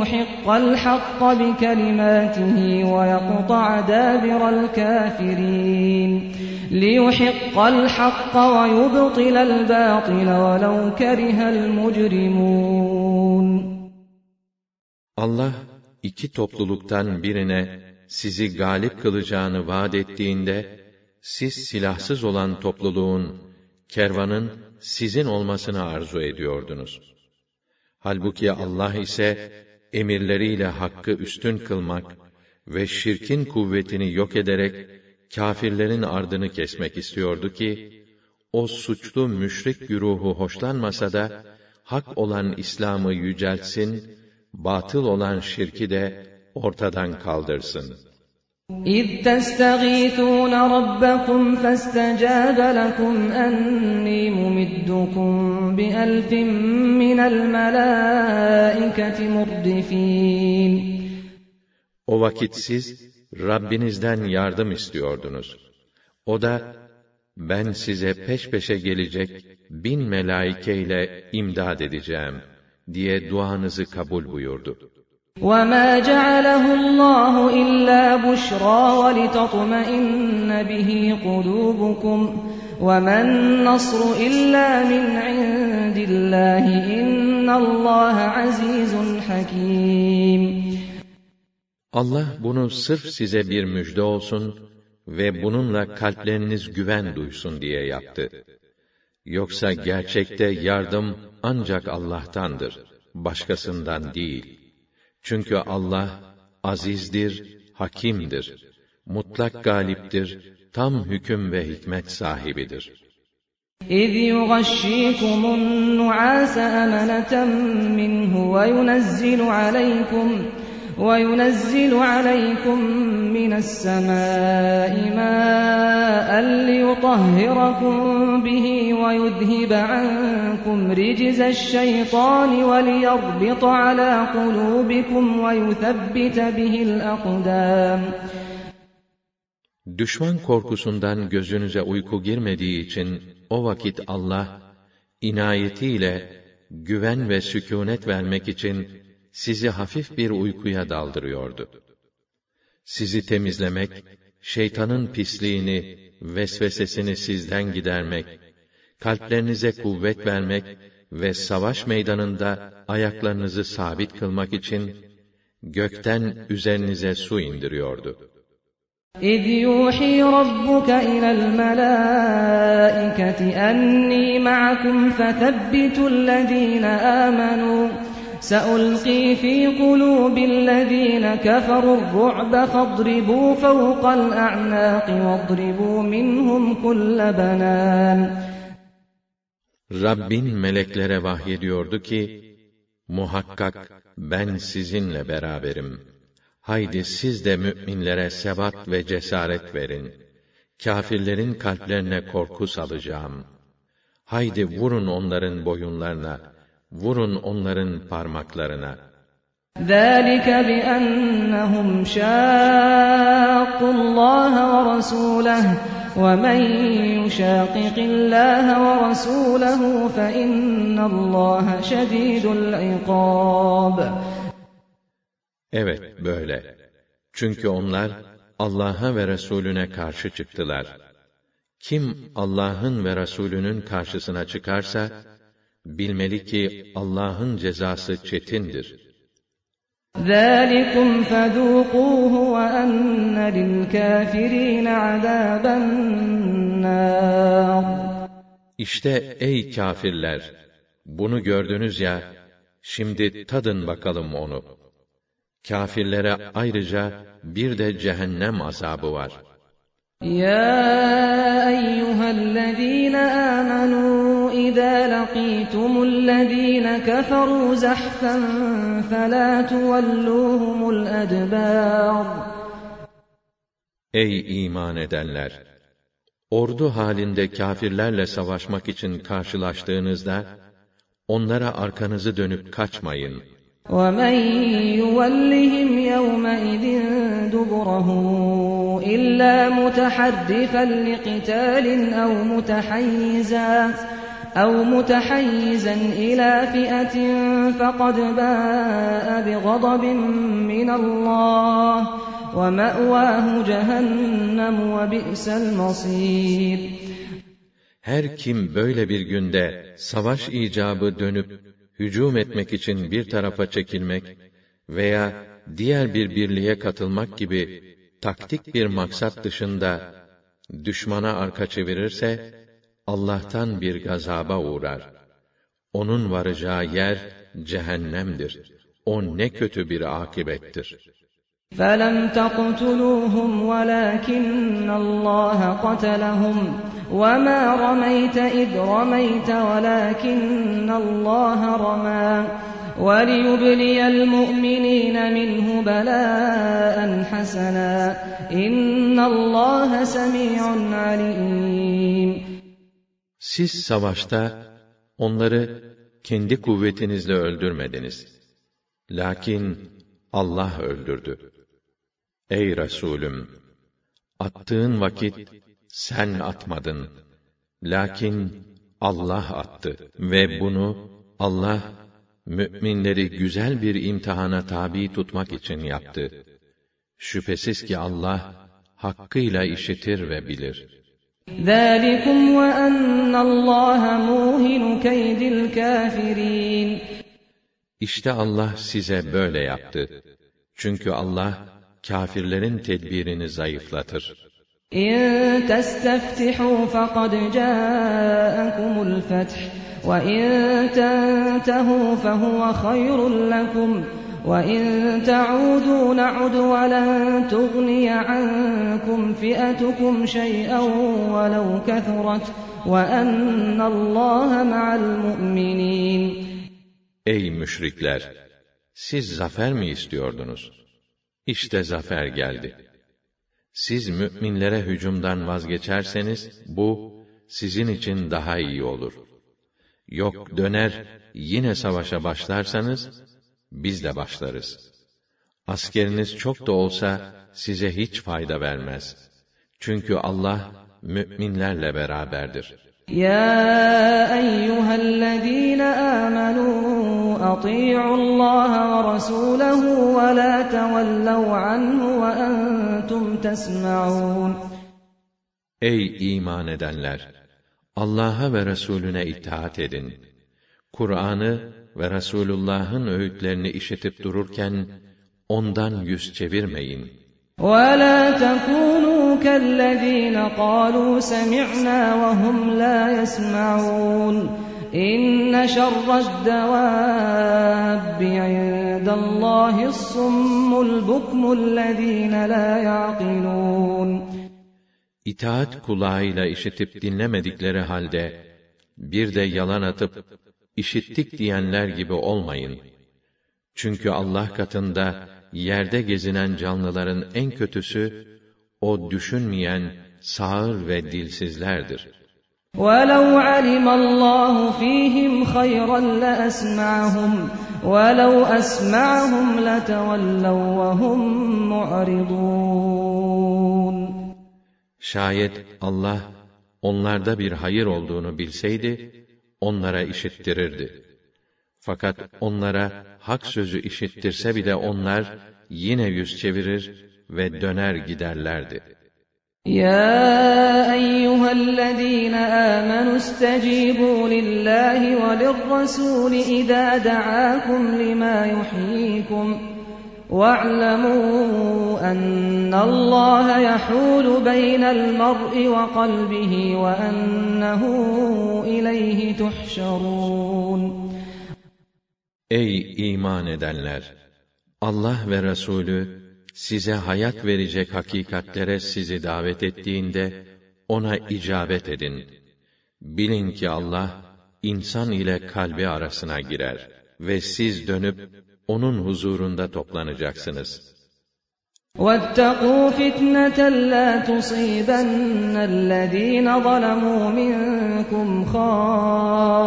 يُحِقَّ الْحَقَّ بِكَلِمَاتِهِ وَيَقْطَعَ دَابِرَ الْكَافِرِينَ لِيُحِقَّ الْحَقَّ وَيُبْطِلَ الْبَاطِلَ وَلَوْ كَرِهَ الْمُجْرِمُونَ Allah iki topluluktan birine sizi galip kılacağını vaat ettiğinde siz silahsız olan topluluğun, kervanın sizin olmasını arzu ediyordunuz. Halbuki Allah ise emirleriyle hakkı üstün kılmak ve şirkin kuvvetini yok ederek kâfirlerin ardını kesmek istiyordu ki o suçlu müşrik güruhu hoşlanmasa da hak olan İslam'ı yüceltsin, batıl olan şirki de ortadan kaldırsın. إذ تستغيثون ربكم فاستجاب لكم أني ممدكم بألف من الملائكة مردفين O vakit siz Rabbinizden yardım istiyordunuz. O da ben size peş peşe gelecek bin melaike ile imdad edeceğim diye duanızı kabul buyurdu. وما جعله الله إلا بشرى ولتطمئن به قلوبكم وما النصر إلا من عند الله إن الله عزيز حكيم Allah bunu sırf size bir müjde olsun ve bununla kalpleriniz güven duysun diye yaptı. Yoksa gerçekte yardım ancak Allah'tandır, başkasından değil. Çünkü Allah azizdir, hakimdir, mutlak galiptir, tam hüküm ve hikmet sahibidir. إذ يغشيكم النعاس أمنة منه وينزل عليكم وينزل عليكم من السماء ماء ليطهركم به ويذهب عنكم رجز الشيطان وليربط على قلوبكم ويثبت به الأقدام Düşman korkusundan gözünüze uyku girmediği için o vakit Allah inayetiyle güven ve sükûnet vermek için sizi hafif bir uykuya daldırıyordu. Sizi temizlemek, şeytanın pisliğini, vesvesesini sizden gidermek, kalplerinize kuvvet vermek ve savaş meydanında ayaklarınızı sabit kılmak için gökten üzerinize su indiriyordu. إذ يوحي ربك إلى الملائكة أني معكم فثبتوا الذين آمنوا سألقي في قلوب الذين كفروا الرعب فاضربوا فوق الأعناق واضربوا منهم كل بنان Rabbin meleklere vahyediyordu ki, muhakkak ben sizinle beraberim. Haydi siz de müminlere sebat ve cesaret verin. Kafirlerin kalplerine korku salacağım. Haydi vurun onların boyunlarına, vurun onların parmaklarına. ذلك بأنهم شاقوا الله ورسوله ومن يشاقق الله ورسوله فإن الله شديد العقاب Evet, böyle. Çünkü onlar Allah'a ve Resulüne karşı çıktılar. Kim Allah'ın ve Resulünün karşısına çıkarsa, bilmeli ki Allah'ın cezası çetindir. ذلكم فذوقوه وأن للكافرين عذاب النار İşte ey kâfirler! Bunu gördünüz ya, şimdi tadın bakalım onu. Kâfirlere ayrıca bir de cehennem azabı var. يا أيها الذين آمنوا إذا لقيتم الذين كفروا زحفا فلا تولوهم الأدبار Ey iman edenler! Ordu halinde kâfirlerle savaşmak için karşılaştığınızda, onlara arkanızı dönüp kaçmayın. ومن يولهم يومئذ دبره إلا متحرفا لقتال أو متحيزا أو متحيزا إلى فئة فقد باء بغضب من الله ومأواه جهنم وبئس المصير Her kim böyle bir günde savaş icabı dönüp hücum etmek için bir tarafa çekilmek veya diğer bir birliğe katılmak gibi taktik bir maksat dışında düşmana arka çevirirse, Allah'tan bir gazaba uğrar. Onun varacağı yer cehennemdir. O ne kötü bir akibettir. فَلَمْ تَقْتُلُوهُمْ وَلَكِنَّ اللَّهَ قَتَلَهُمْ وَمَا رَمَيْتَ إِذْ رَمَيْتَ وَلَكِنَّ اللَّهَ رَمَى وَلِيُبْلِيَ الْمُؤْمِنِينَ مِنْهُ بَلَاءً حَسَنًا إِنَّ اللَّهَ سَمِيعٌ عَلِيمٌ siz savaşta onları kendi kuvvetinizle öldürmediniz. Lakin Allah öldürdü. Ey Resulüm! Attığın vakit sen atmadın. Lakin Allah attı. Ve bunu Allah, müminleri güzel bir imtihana tabi tutmak için yaptı. Şüphesiz ki Allah, hakkıyla işitir ve bilir. ذَٰلِكُمْ وَأَنَّ اللّٰهَ مُوهِنُ كَيْدِ الْكَافِرِينَ İşte Allah size böyle yaptı. Çünkü Allah, kâfirlerin tedbirini zayıflatır. إِن تَسْتَفْتِحُوا فَقَدْ جَاءَكُمُ الْفَتْحُ وَإِن تَنْتَهُوا فَهُوَ خَيْرٌ لَكُمْ وَإِن تَعُودُوا نَعُدْ وَلَن تُغْنِيَ عَنكُمْ فِئَتُكُمْ شَيْئًا وَلَوْ كَثُرَتْ وَأَنَّ اللَّهَ مَعَ الْمُؤْمِنِينَ Ey müşrikler! Siz zafer mi istiyordunuz? İşte zafer geldi. Siz müminlere hücumdan vazgeçerseniz, bu, sizin için daha iyi olur. Yok döner, yine savaşa başlarsanız, biz de başlarız. Askeriniz çok da olsa size hiç fayda vermez. Çünkü Allah müminlerle beraberdir. Ya eyyühellezîne âmenû ati'ullâhe ve rasûlehu ve lâ tevellev anhu ve entum tesma'ûn. Ey iman edenler! Allah'a ve Resulüne itaat edin. Kur'an'ı ve Resulullah'ın öğütlerini işitip dururken, ondan yüz çevirmeyin. ولا تكونوا كالذين قالوا سمعنا وهم لا يسمعون إن شر الدواب عند الله الصم البكم الذين لا يعقلون İtaat kulağıyla işitip dinlemedikleri halde, bir de yalan atıp, işittik diyenler gibi olmayın. Çünkü Allah katında, yerde gezinen canlıların en kötüsü, o düşünmeyen, sağır ve dilsizlerdir. ولو علم الله فيهم خيرا لأسمعهم ولو أسمعهم لتولوا وهم معرضون Şayet Allah, onlarda bir hayır olduğunu bilseydi, onlara işittirirdi. Fakat onlara hak sözü işittirse bile onlar yine yüz çevirir ve döner giderlerdi. Ya eyyühellezîne âmenü istecibû lillâhi ve lirrasûli idâ da'âkum limâ yuhyîkum. واعلموا أن الله يحول بين المرء وقلبه وأنه إليه تحشرون Ey iman edenler! Allah ve Resulü size hayat verecek hakikatlere sizi davet ettiğinde ona icabet edin. Bilin ki Allah insan ile kalbi arasına girer ve siz dönüp onun huzurunda toplanacaksınız. واتقوا فتنة لا تصيبن الذين ظلموا منكم خاصة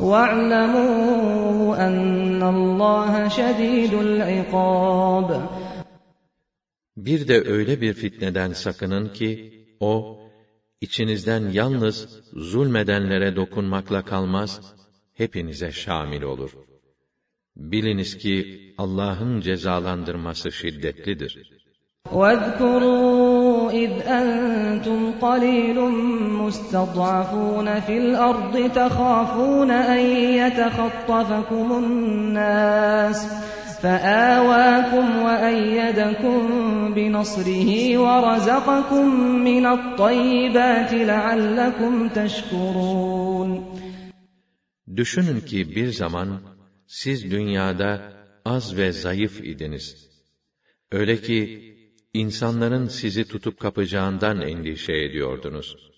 واعلموا أن الله شديد العقاب Bir de öyle bir fitneden sakının ki, o, içinizden yalnız zulmedenlere dokunmakla kalmaz, hepinize şamil olur. Biliniz ki Allah'ın cezalandırması şiddetlidir. واذكروا إذ أنتم قليل مستضعفون في الأرض تخافون أن يتخطفكم الناس فآواكم وأيدكم بنصره ورزقكم من الطيبات لعلكم تشكرون Düşünün ki bir zaman siz dünyada az ve zayıf idiniz. Öyle ki insanların sizi tutup kapacağından endişe ediyordunuz.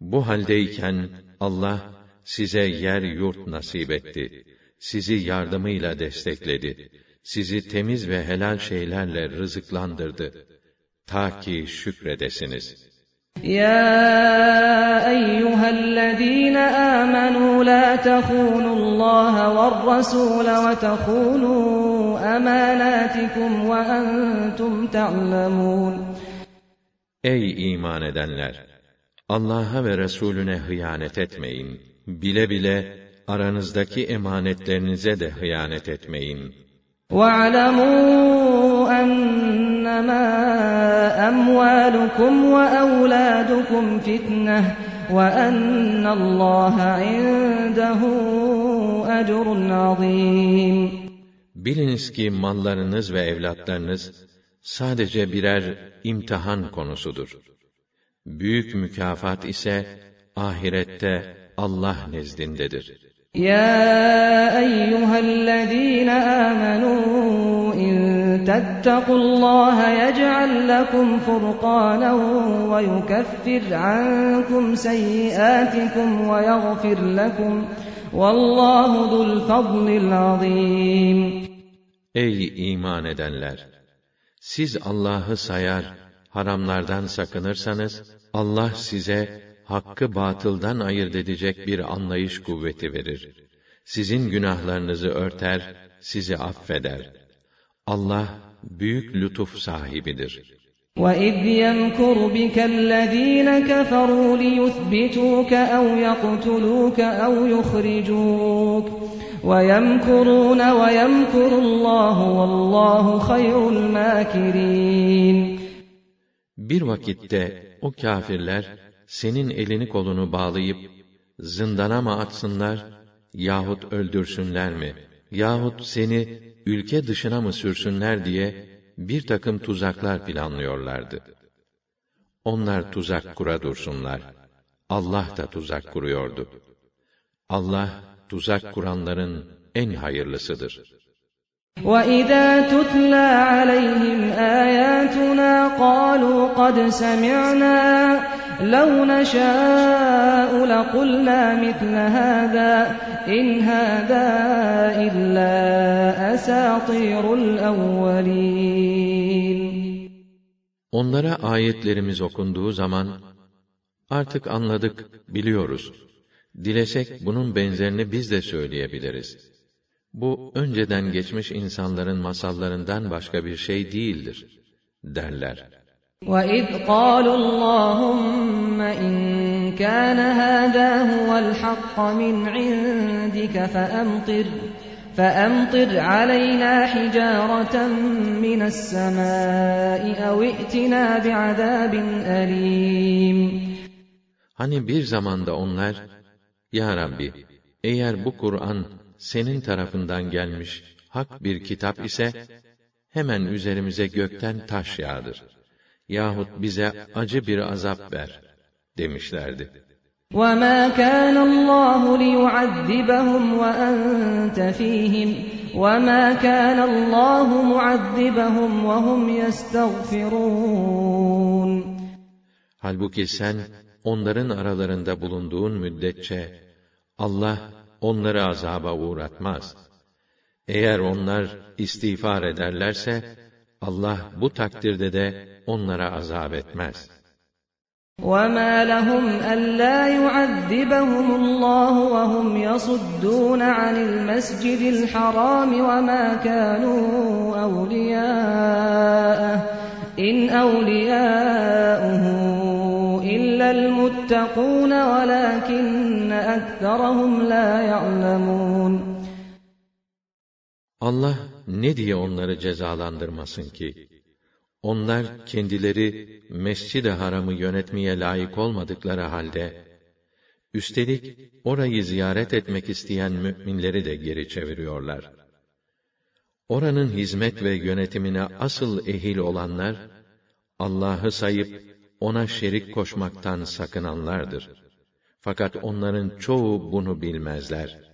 Bu haldeyken Allah size yer yurt nasip etti. Sizi yardımıyla destekledi. Sizi temiz ve helal şeylerle rızıklandırdı. Ta ki şükredesiniz. يا أيها الذين آمنوا لا تخونوا الله والرسول وتخونوا أماناتكم وأنتم تعلمون Ey iman edenler! Allah'a ve Resulüne hıyanet etmeyin. Bile bile aranızdaki emanetlerinize de hıyanet etmeyin. واعلموا أنما أموالكم وأولادكم فتنة وأن الله عنده أجر عظيم Biliniz ki mallarınız ve evlatlarınız sadece birer imtihan konusudur. Büyük mükafat ise ahirette Allah nezdindedir. يا أيها الذين آمنوا إن تتقوا الله يجعل لكم فرقانا ويكفر عنكم سيئاتكم ويغفر لكم والله ذو الفضل العظيم Ey iman edenler! Siz Allah'ı sayar, haramlardan sakınırsanız, Allah size hakkı batıldan ayırt edecek bir anlayış kuvveti verir. Sizin günahlarınızı örter, sizi affeder. Allah büyük lütuf sahibidir. وَإِذْ يَمْكُرُ بِكَ الَّذ۪ينَ كَفَرُوا لِيُثْبِتُوكَ أَوْ يَقْتُلُوكَ أَوْ يُخْرِجُوكَ وَيَمْكُرُونَ وَيَمْكُرُ اللّٰهُ وَاللّٰهُ خَيْرُ الْمَاكِرِينَ Bir vakitte o kâfirler senin elini kolunu bağlayıp zindana mı atsınlar yahut öldürsünler mi yahut seni ülke dışına mı sürsünler diye bir takım tuzaklar planlıyorlardı. Onlar tuzak kura dursunlar. Allah da tuzak kuruyordu. Allah tuzak kuranların en hayırlısıdır. وَإِذَا تُتْلَى عَلَيْهِمْ آيَاتُنَا قَالُوا قَدْ سَمِعْنَا لَوْ نَشَاءُ لَقُلْنَا مِثْلَ هَذَا إِنْ هَذَا إِلَّا أَسَاطِيرُ الْأَوَّلِينَ Onlara ayetlerimiz okunduğu zaman, artık anladık, biliyoruz. Dilesek bunun benzerini biz de söyleyebiliriz. Bu önceden geçmiş insanların masallarından başka bir şey değildir, derler. وَإِذْ قَالُوا اللَّهُمَّ إِن كَانَ هَذَا هُوَ الْحَقَّ مِنْ عِندِكَ فَأَمْطِرْ فَأَمْطِرْ عَلَيْنَا حِجَارَةً مِنَ السَّمَاءِ أَوْ ائْتِنَا بِعَذَابٍ أَلِيمٍ Hani bir zamanda onlar, Ya Rabbi, eğer bu Kur'an senin tarafından gelmiş hak bir kitap ise, hemen üzerimize gökten taş yağdır. Yahut bize acı bir azap ver, demişlerdi. وَمَا كَانَ اللَّهُ لِيُعَذِّبَهُمْ وَأَنْتَ فِيهِمْ وَمَا كَانَ اللَّهُ مُعَذِّبَهُمْ وَهُمْ يَسْتَغْفِرُونَ Halbuki sen, onların aralarında bulunduğun müddetçe, Allah onları azaba uğratmaz. Eğer onlar istiğfar ederlerse, Allah bu takdirde de onlara azap etmez. وَمَا لَهُمْ أَلَّا يُعَذِّبَهُمُ اللَّهُ وَهُمْ يَصُدُّونَ عَنِ الْمَسْجِدِ الْحَرَامِ وَمَا كَانُوا أَوْلِيَاءَهُ إِنْ أَوْلِيَاؤُهُ إِلَّا الْمُتَّقُونَ وَلَكِنَّ أَكْثَرَهُمْ لَا يَعْلَمُونَ Allah ne diye onları cezalandırmasın ki? Onlar kendileri Mescid-i Haram'ı yönetmeye layık olmadıkları halde, üstelik orayı ziyaret etmek isteyen müminleri de geri çeviriyorlar. Oranın hizmet ve yönetimine asıl ehil olanlar, Allah'ı sayıp ona şerik koşmaktan sakınanlardır. Fakat onların çoğu bunu bilmezler.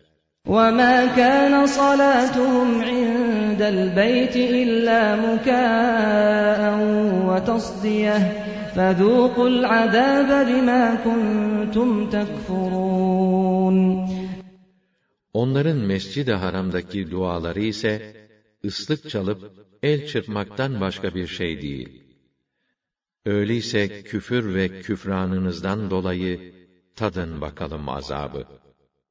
وَمَا كَانَ صَلَاتُهُمْ عِندَ الْبَيْتِ إِلَّا مُكَاءً وَتَصْدِيَةً فَذُوقُوا الْعَذَابَ بِمَا كُنْتُمْ تَكْفُرُونَ Onların mescid-i haramdaki duaları ise, ıslık çalıp el çırpmaktan başka bir şey değil. Öyleyse küfür ve küfranınızdan dolayı tadın bakalım azabı.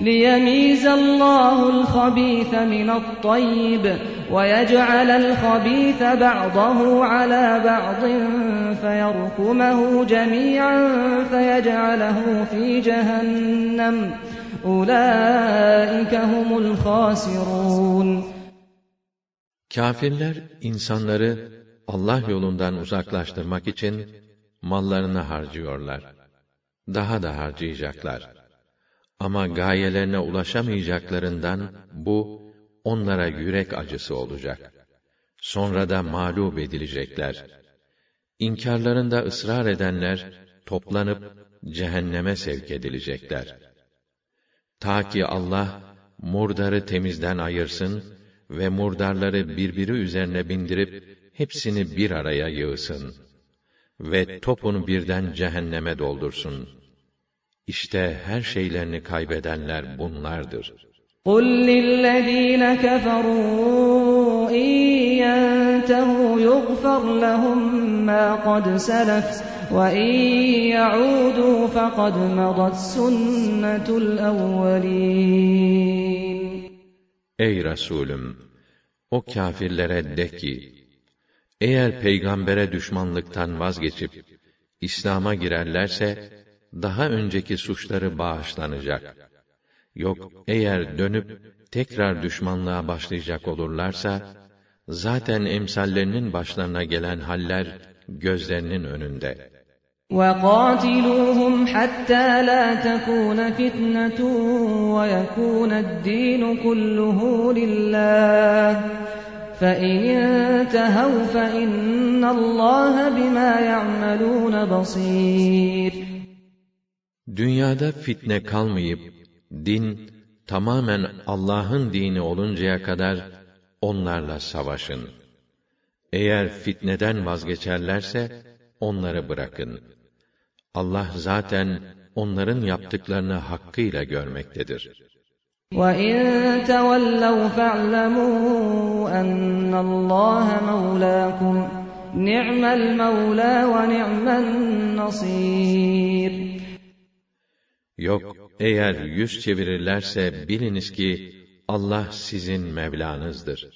ليميز الله الخبيث من الطيب ويجعل الخبيث بعضه على بعض فيركمه جميعا فيجعله في جهنم أولئك هم الخاسرون Kafirler insanları Allah yolundan uzaklaştırmak için mallarını harcıyorlar. Daha da harcayacaklar. Ama gayelerine ulaşamayacaklarından bu onlara yürek acısı olacak. Sonra da mağlup edilecekler. İnkarlarında ısrar edenler toplanıp cehenneme sevk edilecekler. Ta ki Allah murdarı temizden ayırsın ve murdarları birbiri üzerine bindirip hepsini bir araya yığsın ve topunu birden cehenneme doldursun. İşte her şeylerini kaybedenler bunlardır. قُلْ لِلَّذ۪ينَ كَفَرُوا اِنْ يَنْتَهُوا يُغْفَرْ لَهُمْ مَا قَدْ سَلَفْ وَاِنْ يَعُودُوا فَقَدْ مَضَتْ سُنَّةُ الْأَوَّلِينَ Ey Resulüm! O kâfirlere de ki, eğer peygambere düşmanlıktan vazgeçip, İslam'a girerlerse, daha önceki suçları bağışlanacak. Yok, eğer dönüp, tekrar düşmanlığa başlayacak olurlarsa, zaten emsallerinin başlarına gelen haller, gözlerinin önünde. وَقَاتِلُوهُمْ حَتَّى لَا تَكُونَ فِتْنَةٌ وَيَكُونَ الدِّينُ كُلُّهُ لِلَّهِ فَإِنِ انْتَهَوْا فَإِنَّ اللّٰهَ بِمَا يَعْمَلُونَ بَصِيرٌ Dünyada fitne kalmayıp, din tamamen Allah'ın dini oluncaya kadar onlarla savaşın. Eğer fitneden vazgeçerlerse, onları bırakın. Allah zaten onların yaptıklarını hakkıyla görmektedir. وَاِنْ تَوَلَّوْا فَاعْلَمُوا اَنَّ اللّٰهَ مَوْلَاكُمْ نِعْمَ الْمَوْلَى وَنِعْمَ النَّصِيرُ Yok, eğer yüz çevirirlerse biliniz ki Allah sizin Mevlanızdır.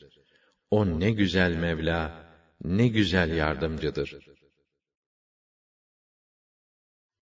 O ne güzel Mevla, ne güzel yardımcıdır.